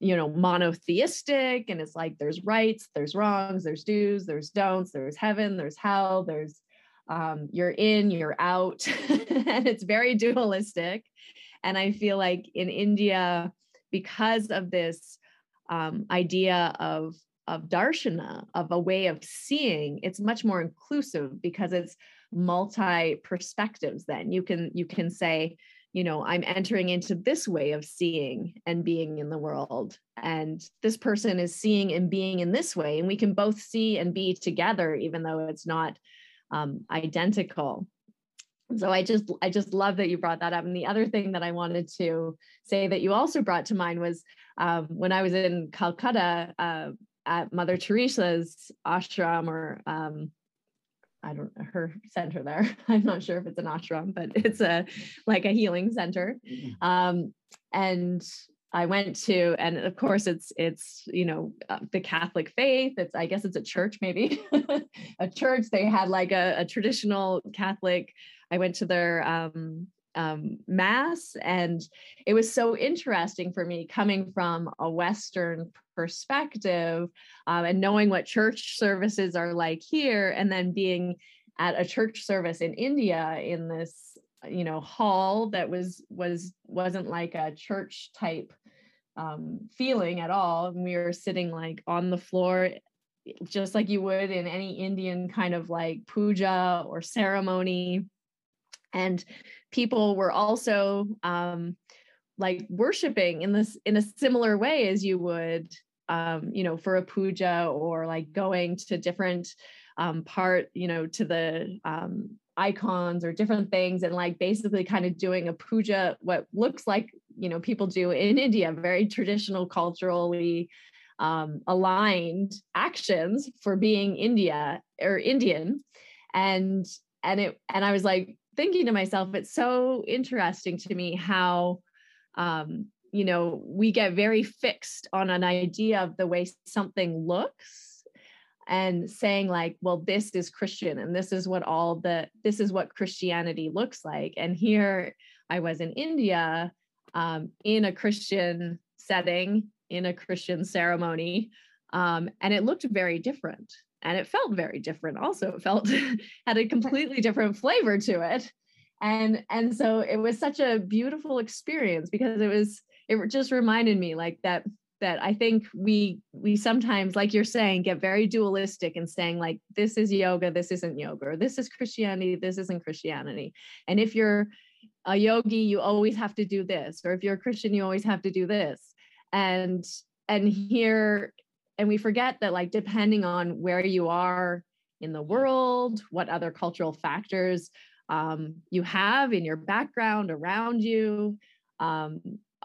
you know monotheistic and it's like there's rights there's wrongs there's do's there's don'ts there's heaven there's hell there's um you're in you're out. And it's very dualistic. And i feel like in india because of this um, idea of of darshana of a way of seeing it's much more inclusive because it's multi perspectives then. You can you can say you know i'm entering into this way of seeing and being in the world and this person is seeing and being in this way and we can both see and be together even though it's not um, identical. So i just i just love that you brought that up. And the other thing that i wanted to say that you also brought to mind was um, when i was in calcutta uh, at mother teresa's ashram or um, I don't know her center there. I'm not sure if it's an ashram, but it's a like a healing center. Mm-hmm. Um, and I went to, and of course it's it's you know uh, the Catholic faith. It's I guess it's a church maybe, a church. They had like a, a traditional Catholic. I went to their um, um, mass. And it was so interesting for me coming from a Western perspective um, and knowing what church services are like here, and then being at a church service in India in this you know hall that was was wasn't like a church type um, feeling at all and we were sitting like on the floor just like you would in any indian kind of like puja or ceremony and people were also um, like worshiping in this in a similar way as you would um, you know for a puja or like going to different um, part you know to the um, icons or different things and like basically kind of doing a puja what looks like you know people do in india very traditional culturally um, aligned actions for being india or indian. And and it and i was like thinking to myself it's so interesting to me how um, you know we get very fixed on an idea of the way something looks and saying like well this is christian and this is what all the this is what christianity looks like. And here i was in india um, in a christian setting in a christian ceremony um, and it looked very different and it felt very different also it felt had a completely different flavor to it and and so it was such a beautiful experience because it was it just reminded me like that that I think we we sometimes, like you're saying, get very dualistic and saying like this is yoga, this isn't yoga, or this is Christianity, this isn't Christianity. And if you're a yogi, you always have to do this, or if you're a Christian, you always have to do this. And and here, and we forget that like depending on where you are in the world, what other cultural factors um, you have in your background around you, um,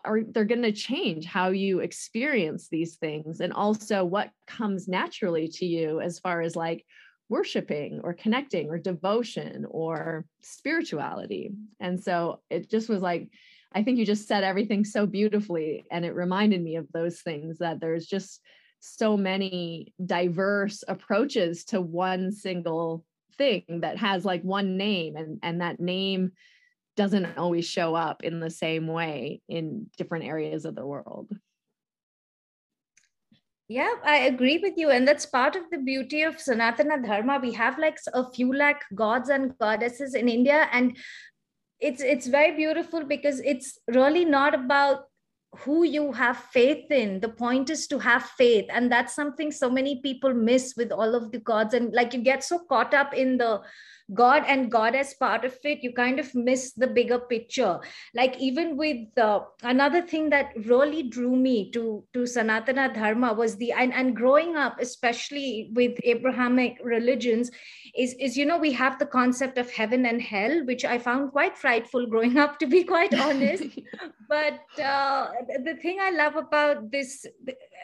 are they're going to change how you experience these things and also what comes naturally to you as far as like worshiping or connecting or devotion or spirituality. And so it just was like i think you just said everything so beautifully and it reminded me of those things that there's just so many diverse approaches to one single thing that has like one name and and that name doesn't always show up in the same way in different areas of the world. Yeah, I agree with you. And that's part of the beauty of Sanatana Dharma. We have like a few lakh gods and goddesses in India. And it's it's very beautiful because it's really not about who you have faith in the point is to have faith. And that's something so many people miss with all of the gods. And like you get so caught up in the god and God as part of it you kind of miss the bigger picture. Like even with uh, another thing that really drew me to to sanatana dharma was the and, and growing up especially with abrahamic religions is is you know we have the concept of heaven and hell which i found quite frightful growing up to be quite honest. But uh, the thing i love about this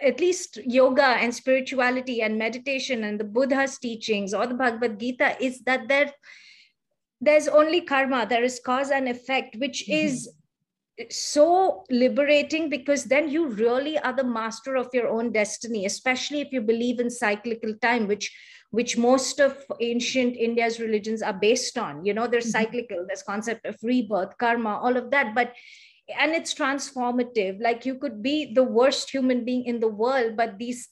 at least yoga and spirituality and meditation and the buddha's teachings or the bhagavad gita is that there there's only karma there is cause and effect which mm-hmm. is so liberating because then you really are the master of your own destiny especially if you believe in cyclical time which which most of ancient india's religions are based on you know there's mm-hmm. cyclical there's concept of rebirth karma all of that but and it's transformative. Like you could be the worst human being in the world but these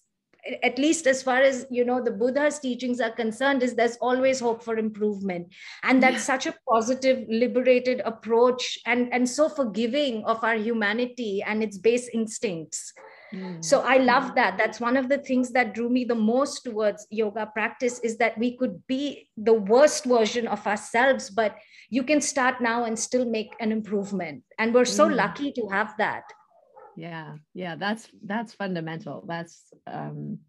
at least as far as you know the buddha's teachings are concerned is there's always hope for improvement. And that's yeah. such a positive liberated approach and and so forgiving of our humanity and its base instincts. Mm. so i love that. That's one of the things that drew me the most towards yoga practice is that we could be the worst version of ourselves but you can start now and still make an improvement. And we're so mm. lucky to have that. Yeah yeah that's that's fundamental. That's um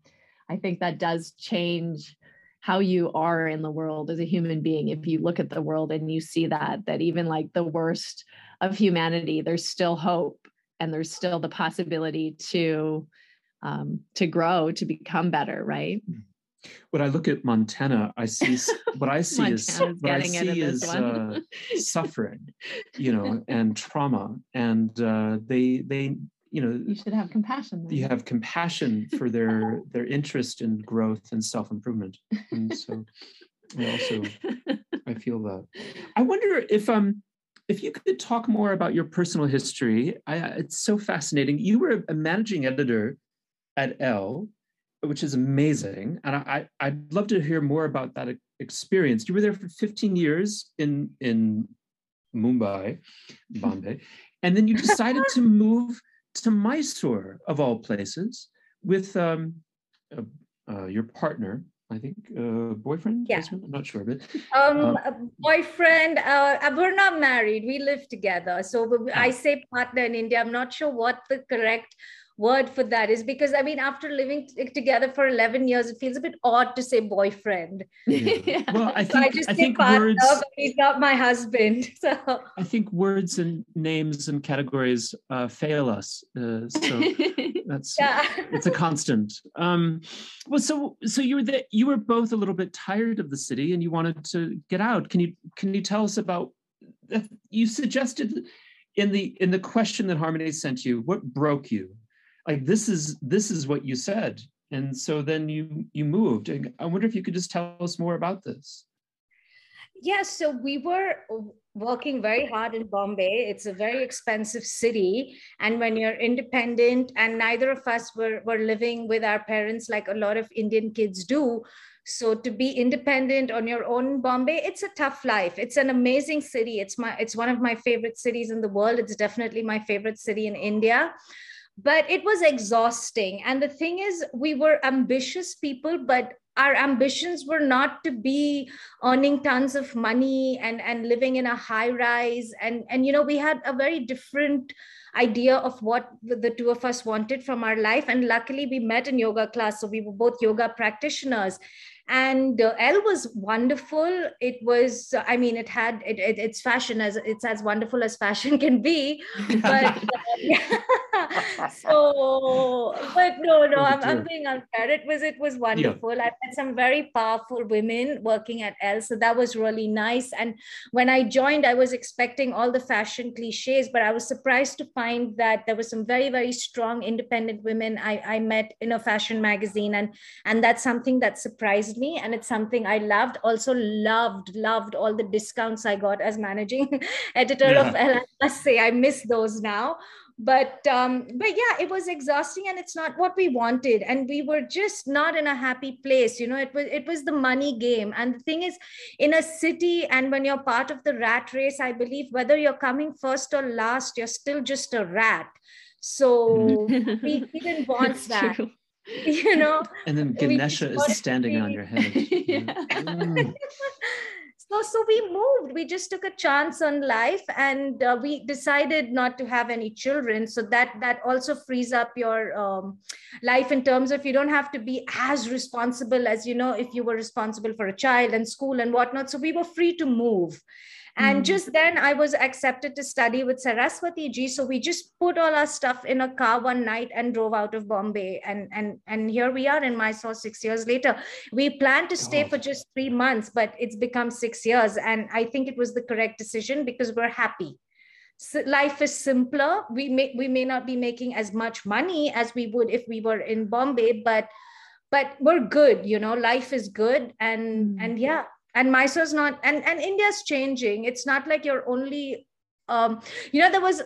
i think that does change how you are in the world as a human being. If you look at the world and you see that that even like the worst of humanity there's still hope and there's still the possibility to um to grow to become better right? Mm when I look at Montana, I see what I see is what I see is uh, suffering, you know, and trauma, and uh, they they you know you should have compassion. Then. You have compassion for their their interest in growth and self improvement, and so I also I feel that. I wonder if um if you could talk more about your personal history. I, it's so fascinating. You were a managing editor at Elle which is amazing. And I, I'd love to hear more about that experience. You were there for 15 years in, in Mumbai, Bombay, and then you decided to move to Mysore, of all places, with um, uh, uh, your partner, I think uh, boyfriend. Yeah. Husband? I'm not sure, but um, um boyfriend. Uh, we're not married. We live together. So I ah. say partner in India. I'm not sure what the correct word for that is because I mean, after living t- together for 11 years, it feels a bit odd to say boyfriend. Yeah. Well, I think, so I just I think partner, words, but he's not my husband. So I think words and names and categories uh, fail us. Uh, so that's yeah. it's a constant. Um, well, so so you were the, you were both a little bit tired of the city and you wanted to get out. Can you can you tell us about? You suggested in the in the question that Harmony sent you, what broke you? Like this is this is what you said. And so then you you moved. And i wonder if you could just tell us more about this. Yes so we were working very hard in bombay. It's a very expensive city. And when you're independent and neither of us were, were living with our parents like a lot of indian kids do. So to be independent on your own in bombay it's a tough life. It's an amazing city. It's my it's one of my favorite cities in the world. It's definitely my favorite city in india but it was exhausting. And the thing is we were ambitious people but our ambitions were not to be earning tons of money and and living in a high rise. And and you know we had a very different idea of what the two of us wanted from our life. And luckily we met in yoga class. So we were both yoga practitioners and uh, Elle was wonderful. It was, I mean, it had it, it, it's fashion as it's as wonderful as fashion can be, but uh, so, but no, no, I'm, I'm being unfair. It was it was wonderful. Yeah. I had some very powerful women working at Elle, so that was really nice. And when I joined, I was expecting all the fashion cliches, but I was surprised to find that there was some very very strong independent women I, I met in a fashion magazine, and and that's something that surprised surprised me and it's something i loved also loved loved all the discounts i got as managing editor yeah. of i must say i miss those now. But um but yeah it was exhausting and it's not what we wanted. And we were just not in a happy place you know it was it was the money game. And the thing is in a city and when you're part of the rat race i believe whether you're coming first or last you're still just a rat. So we, we didn't want that. true. you know? And then ganesha is standing on your head. Yeah. mm. so so we moved. We just took a chance on life and uh, we decided not to have any children. So that that also frees up your um, life in terms of you don't have to be as responsible as you know if you were responsible for a child and school and whatnot. So we were free to move and mm. just then I was accepted to study with Saraswati ji. So we just put all our stuff in a car one night and drove out of Bombay. And and and here we are in Mysore six years later. We planned to stay oh. for just three months, but it's become six years. And I think it was the correct decision because we're happy. So life is simpler. We may we may not be making as much money as we would if we were in Bombay, but but we're good you know life is good and mm. and yeah and Mysore's not and and India's changing. It's not like you're only um, you know there was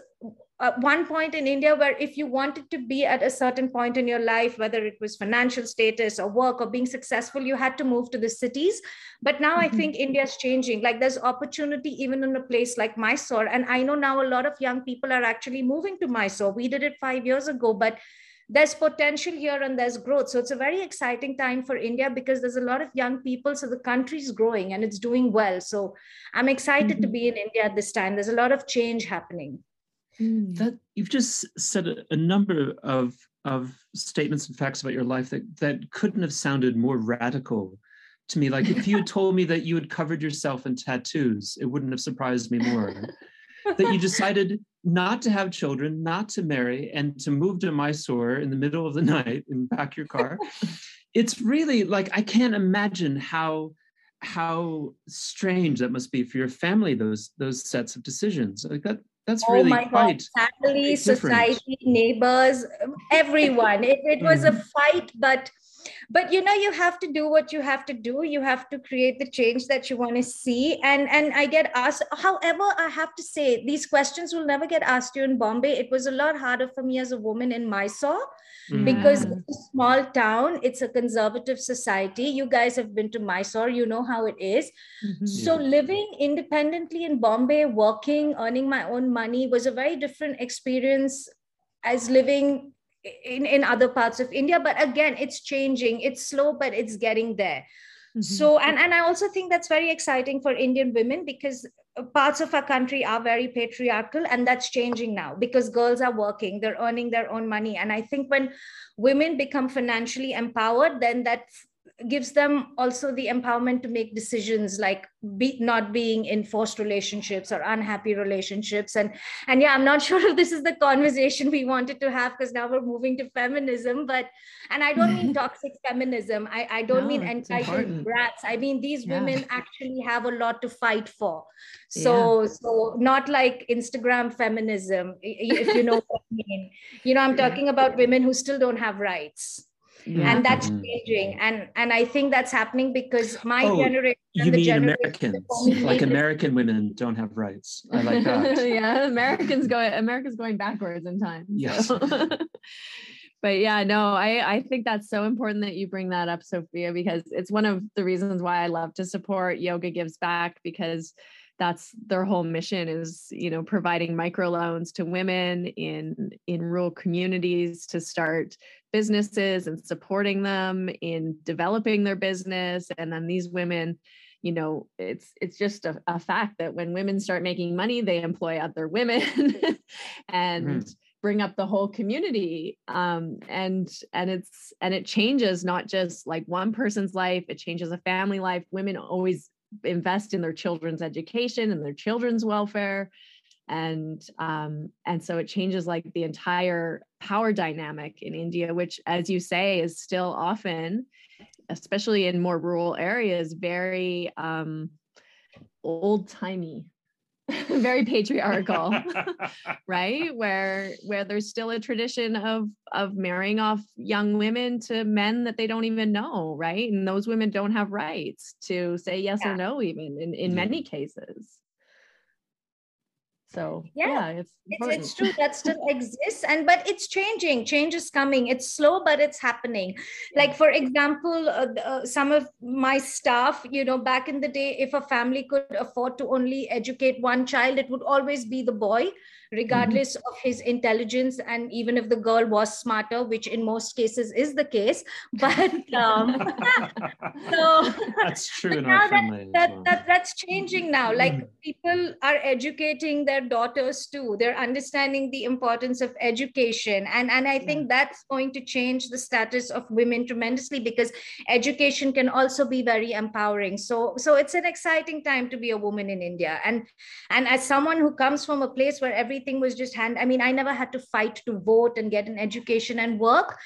uh, one point in India where if you wanted to be at a certain point in your life, whether it was financial status or work or being successful, you had to move to the cities. But now mm-hmm. I think India's changing. Like there's opportunity even in a place like Mysore. And I know now a lot of young people are actually moving to Mysore. We did it five years ago, but there's potential here and there's growth. So it's a very exciting time for India because there's a lot of young people. So the country's growing and it's doing well. So I'm excited mm-hmm. to be in India at this time. There's a lot of change happening. Mm. That you've just said a, a number of of statements and facts about your life that that couldn't have sounded more radical to me. Like if you had told me that you had covered yourself in tattoos, it wouldn't have surprised me more. that you decided not to have children, not to marry, and to move to Mysore in the middle of the night and pack your car. it's really like I can't imagine how how strange that must be for your family those those sets of decisions like that that's oh really my quite God. family society neighbors everyone it, it was mm. a fight but but you know you have to do what you have to do. You have to create the change that you want to see. And and i get asked however i have to say these questions will never get asked you in bombay. It was a lot harder for me as a woman in mysore mm. because it's a small town. It's a conservative society. You guys have been to mysore. You know how it is. Mm-hmm. so living independently in bombay working earning my own money was a very different experience as living in, in other parts of India. But again, it's changing. It's slow, but it's getting there. Mm-hmm. So, and, and I also think that's very exciting for Indian women because parts of our country are very patriarchal and that's changing now because girls are working they're earning their own money and i think when women become financially empowered then that gives them also the empowerment to make decisions like be, not being in forced relationships or unhappy relationships. And and yeah i'm not sure if this is the conversation we wanted to have because now we're moving to feminism but and i don't mean toxic feminism. I, I don't no, mean entitled brats. I mean these yeah. women actually have a lot to fight for. So yeah. so not like instagram feminism if you know what i mean. You know i'm talking about women who still don't have rights yeah. and that's mm-hmm. changing and and i think that's happening because my oh, generation you mean americans like american women don't have rights i like that yeah americans going america's going backwards in time yes so. but yeah no i i think that's so important that you bring that up sophia because it's one of the reasons why i love to support yoga gives back because that's their whole mission is you know providing microloans to women in in rural communities to start businesses and supporting them in developing their business. And then these women you know it's it's just a, a fact that when women start making money they employ other women and mm. bring up the whole community. Um, and and it's and it changes not just like one person's life it changes a family life. Women always invest in their children's education and their children's welfare and um, and so it changes like the entire power dynamic in India, which, as you say, is still often, especially in more rural areas, very um, old timey, very patriarchal, right? Where where there's still a tradition of of marrying off young women to men that they don't even know, right? And those women don't have rights to say yes yeah. or no, even in in many cases so yeah, yeah it's, it's, it's true that still exists and but it's changing. Change is coming. It's slow but it's happening. Like for example uh, uh, some of my staff you know back in the day if a family could afford to only educate one child it would always be the boy. Regardless mm-hmm. of his intelligence and even if the girl was smarter which in most cases is the case but um, so that's true our that, that, well. that, that's changing now like mm-hmm. people are educating their daughters too they're understanding the importance of education and and i think that's going to change the status of women tremendously because education can also be very empowering so so it's an exciting time to be a woman in india and and as someone who comes from a place where every everything was just hand i mean i never had to fight to vote and get an education and work.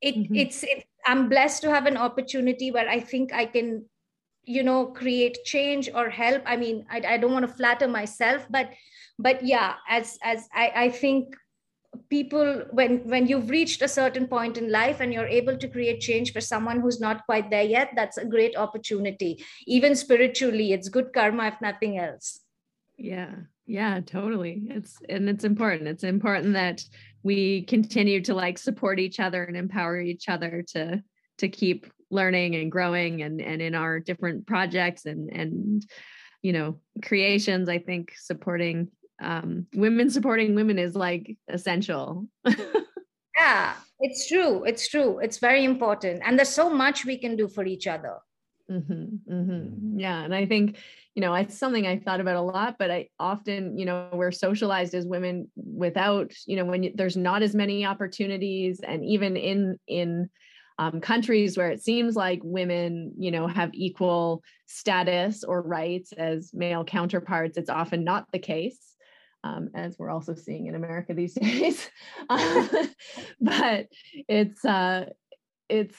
It mm-hmm. it's it, i'm blessed to have an opportunity where i think i can you know create change or help. I mean i, I don't want to flatter myself but but yeah as as i i think people when when you've reached a certain point in life and you're able to create change for someone who's not quite there yet that's a great opportunity. Even spiritually it's good karma if nothing else. Yeah yeah, totally. It's and it's important. It's important that we continue to like support each other and empower each other to to keep learning and growing and and in our different projects and and you know creations i think supporting um women supporting women is like essential yeah it's true it's true it's very important and there's so much we can do for each other mm-hmm, mm-hmm. yeah and i think you know it's something i thought about a lot but i often you know we're socialized as women without you know when you, there's not as many opportunities and even in in um, countries where it seems like women you know have equal status or rights as male counterparts it's often not the case um, as we're also seeing in america these days. But it's uh it's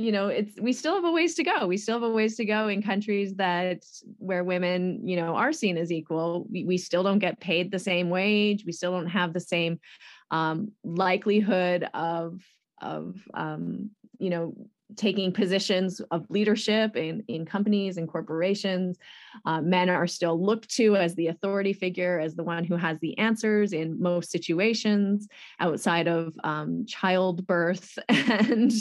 you know it's we still have a ways to go. We still have a ways to go in countries that where women you know are seen as equal. We, we still don't get paid the same wage. We still don't have the same um, likelihood of of um, you know taking positions of leadership in, in companies and corporations. Uh, men are still looked to as the authority figure, as the one who has the answers in most situations outside of um, childbirth and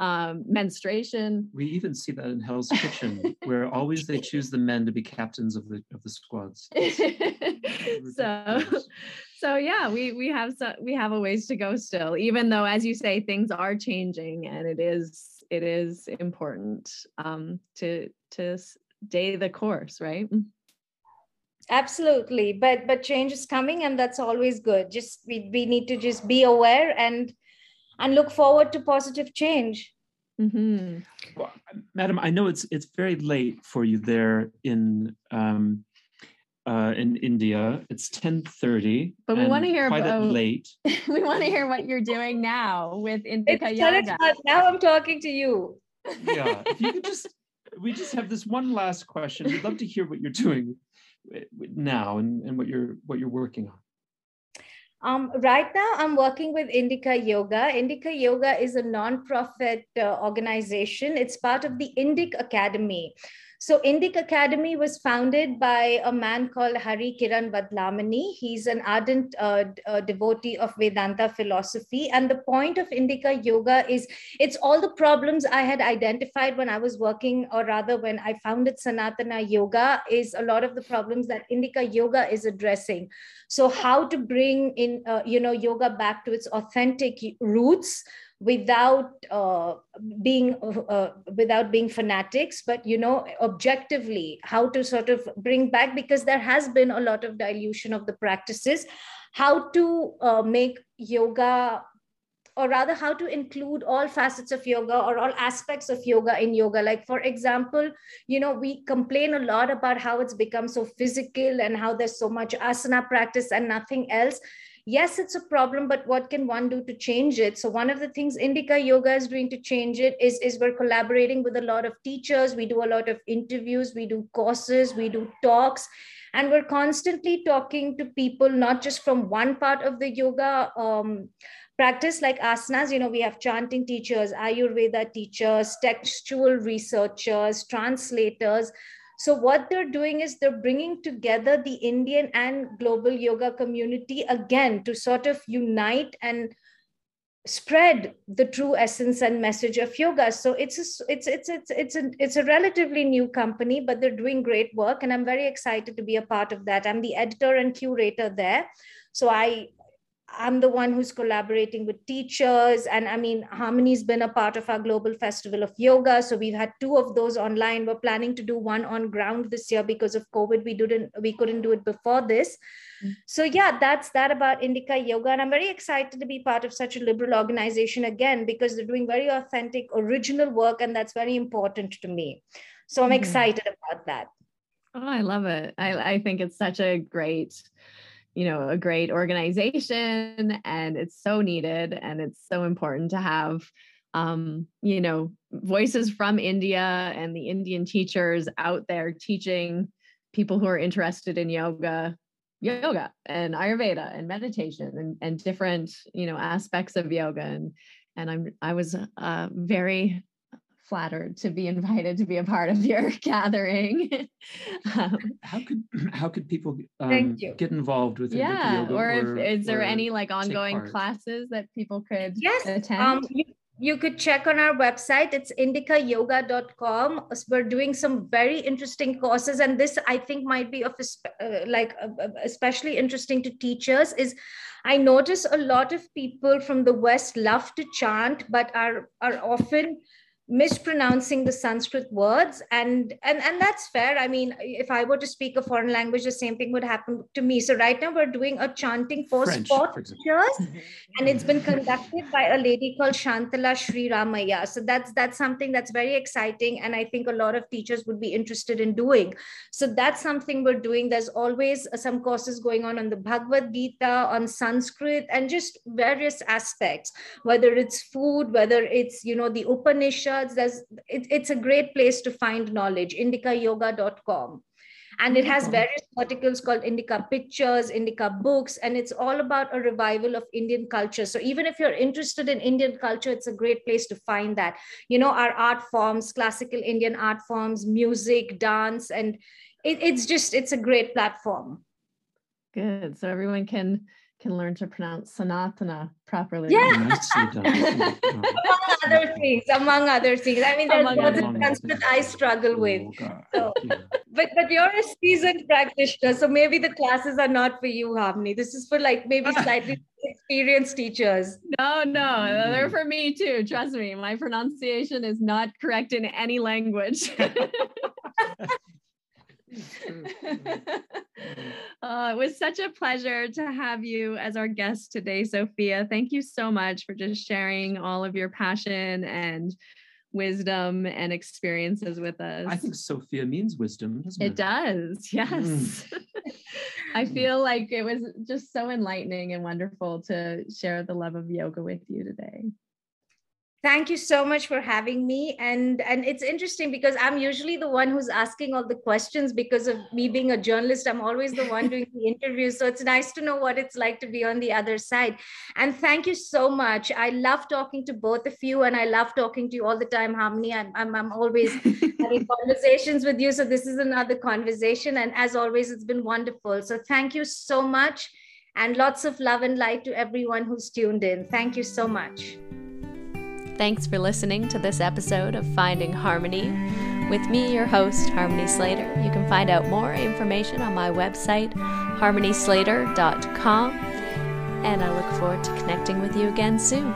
um, menstruation. We even see that in Hell's Kitchen, where always they choose the men to be captains of the of the squads. so, so yeah, we we have so we have a ways to go still, even though, as you say, things are changing, and it is it is important um, to to stay the course, right? Absolutely, but but change is coming, and that's always good. Just we we need to just be aware and and look forward to positive change. Mm-hmm. Well, Madam, I know it's it's very late for you there in um, uh, in India. It's ten thirty, but we want to hear quite about late. we want to hear what you're doing now with Indica it's Yoga. Now I'm talking to you. yeah, if you could just, we just have this one last question. We'd love to hear what you're doing now and, and what you're what you're working on. Um, right now, I'm working with Indica Yoga. Indica Yoga is a non-profit uh, organization. It's part of the Indic Academy. So Indic Academy was founded by a man called Hari Kiran Vadlamani. He's an ardent uh, uh, devotee of Vedanta philosophy. And the point of Indica Yoga is it's all the problems I had identified when I was working, or rather when I founded Sanatana Yoga, is a lot of the problems that Indica Yoga is addressing. So how to bring in, uh, you know, yoga back to its authentic roots without uh, being uh, without being fanatics but you know objectively how to sort of bring back because there has been a lot of dilution of the practices how to uh, make yoga or rather how to include all facets of yoga or all aspects of yoga in yoga. Like for example you know we complain a lot about how it's become so physical and how there's so much asana practice and nothing else yes it's a problem but what can one do to change it? So one of the things Indica yoga is doing to change it is is we're collaborating with a lot of teachers. We do a lot of interviews. We do courses. We do talks. And we're constantly talking to people not just from one part of the yoga um, practice like asanas. You know we have chanting teachers ayurveda teachers textual researchers translators so what they're doing is they're bringing together the Indian and global yoga community again to sort of unite and spread the true essence and message of yoga. So it's a, it's it's it's it's a, it's a relatively new company but they're doing great work and i'm very excited to be a part of that. I'm the editor and curator there. So i I'm the one who's collaborating with teachers. And I mean, Harmony's been a part of our global festival of yoga. So we've had two of those online. We're planning to do one on ground this year because of COVID. We didn't we couldn't do it before this. Mm-hmm. So yeah, that's that about Indica Yoga. And I'm very excited to be part of such a liberal organization again because they're doing very authentic, original work, and that's very important to me. So I'm mm-hmm. excited about that. Oh, I love it. I, I think it's such a great you know a great organization and it's so needed and it's so important to have um, you know voices from india and the indian teachers out there teaching people who are interested in yoga yoga and ayurveda and meditation and, and different you know aspects of yoga. And and i'm i was uh, very flattered to be invited to be a part of your gathering. um, how could how could people um, get involved with yeah, or, or if, is there any like ongoing classes that people could yes, attend? Um, you, you could check on our website. It's indikayoga.com. We're doing some very interesting courses, and this I think might be of uh, like uh, uh, especially interesting to teachers. Is I notice a lot of people from the West love to chant, but are are often mispronouncing the sanskrit words and and and that's fair. I mean if i were to speak a foreign language the same thing would happen to me. So right now we're doing a chanting for French, sport teachers mm-hmm. and it's been conducted by a lady called shantala Sriramaiah. so that's that's something that's very exciting and i think a lot of teachers would be interested in doing. So that's something we're doing. There's always some courses going on on the bhagavad gita on sanskrit and just various aspects whether it's food whether it's you know the upanishad there's it, it's a great place to find knowledge indicayoga.com and it has various articles called indica pictures indica books and it's all about a revival of indian culture. So even if you're interested in indian culture it's a great place to find that. You know our art forms classical indian art forms music dance and it, it's just it's a great platform. Good. So everyone can can learn to pronounce Sanatana properly. Yeah. among other things, among other things. I mean, there's lots of Sanskrit I struggle with. Oh, so, yeah. but but you're a seasoned practitioner, so maybe the classes are not for you, Harmony. This is for like maybe slightly experienced teachers. No, no, they're for me too. Trust me, my pronunciation is not correct in any language. uh, it was such a pleasure to have you as our guest today, Sophia. Thank you so much for just sharing all of your passion and wisdom and experiences with us. I think Sophia means wisdom, doesn't it? It does, yes. Mm. I feel like it was just so enlightening and wonderful to share the love of yoga with you today thank you so much for having me. And and it's interesting because i'm usually the one who's asking all the questions because of me being a journalist. I'm always the one doing the interviews. So it's nice to know what it's like to be on the other side. And thank you so much. I love talking to both of you and i love talking to you all the time harmony. I'm, I'm, I'm always having conversations with you. So this is another conversation. And as always it's been wonderful. So thank you so much. And lots of love and light to everyone who's tuned in. Thank you so much Thanks for listening to this episode of Finding Harmony. With me, your host, Harmony Slater. You can find out more information on my website, harmonyslater.com, and I look forward to connecting with you again soon.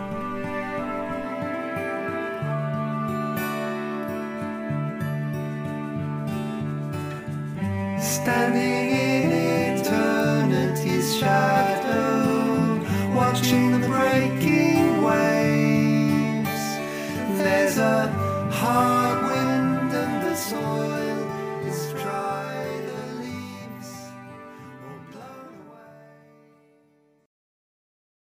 Standing in eternity's shadow, watching the breaking waves there's a hard wind and the soil.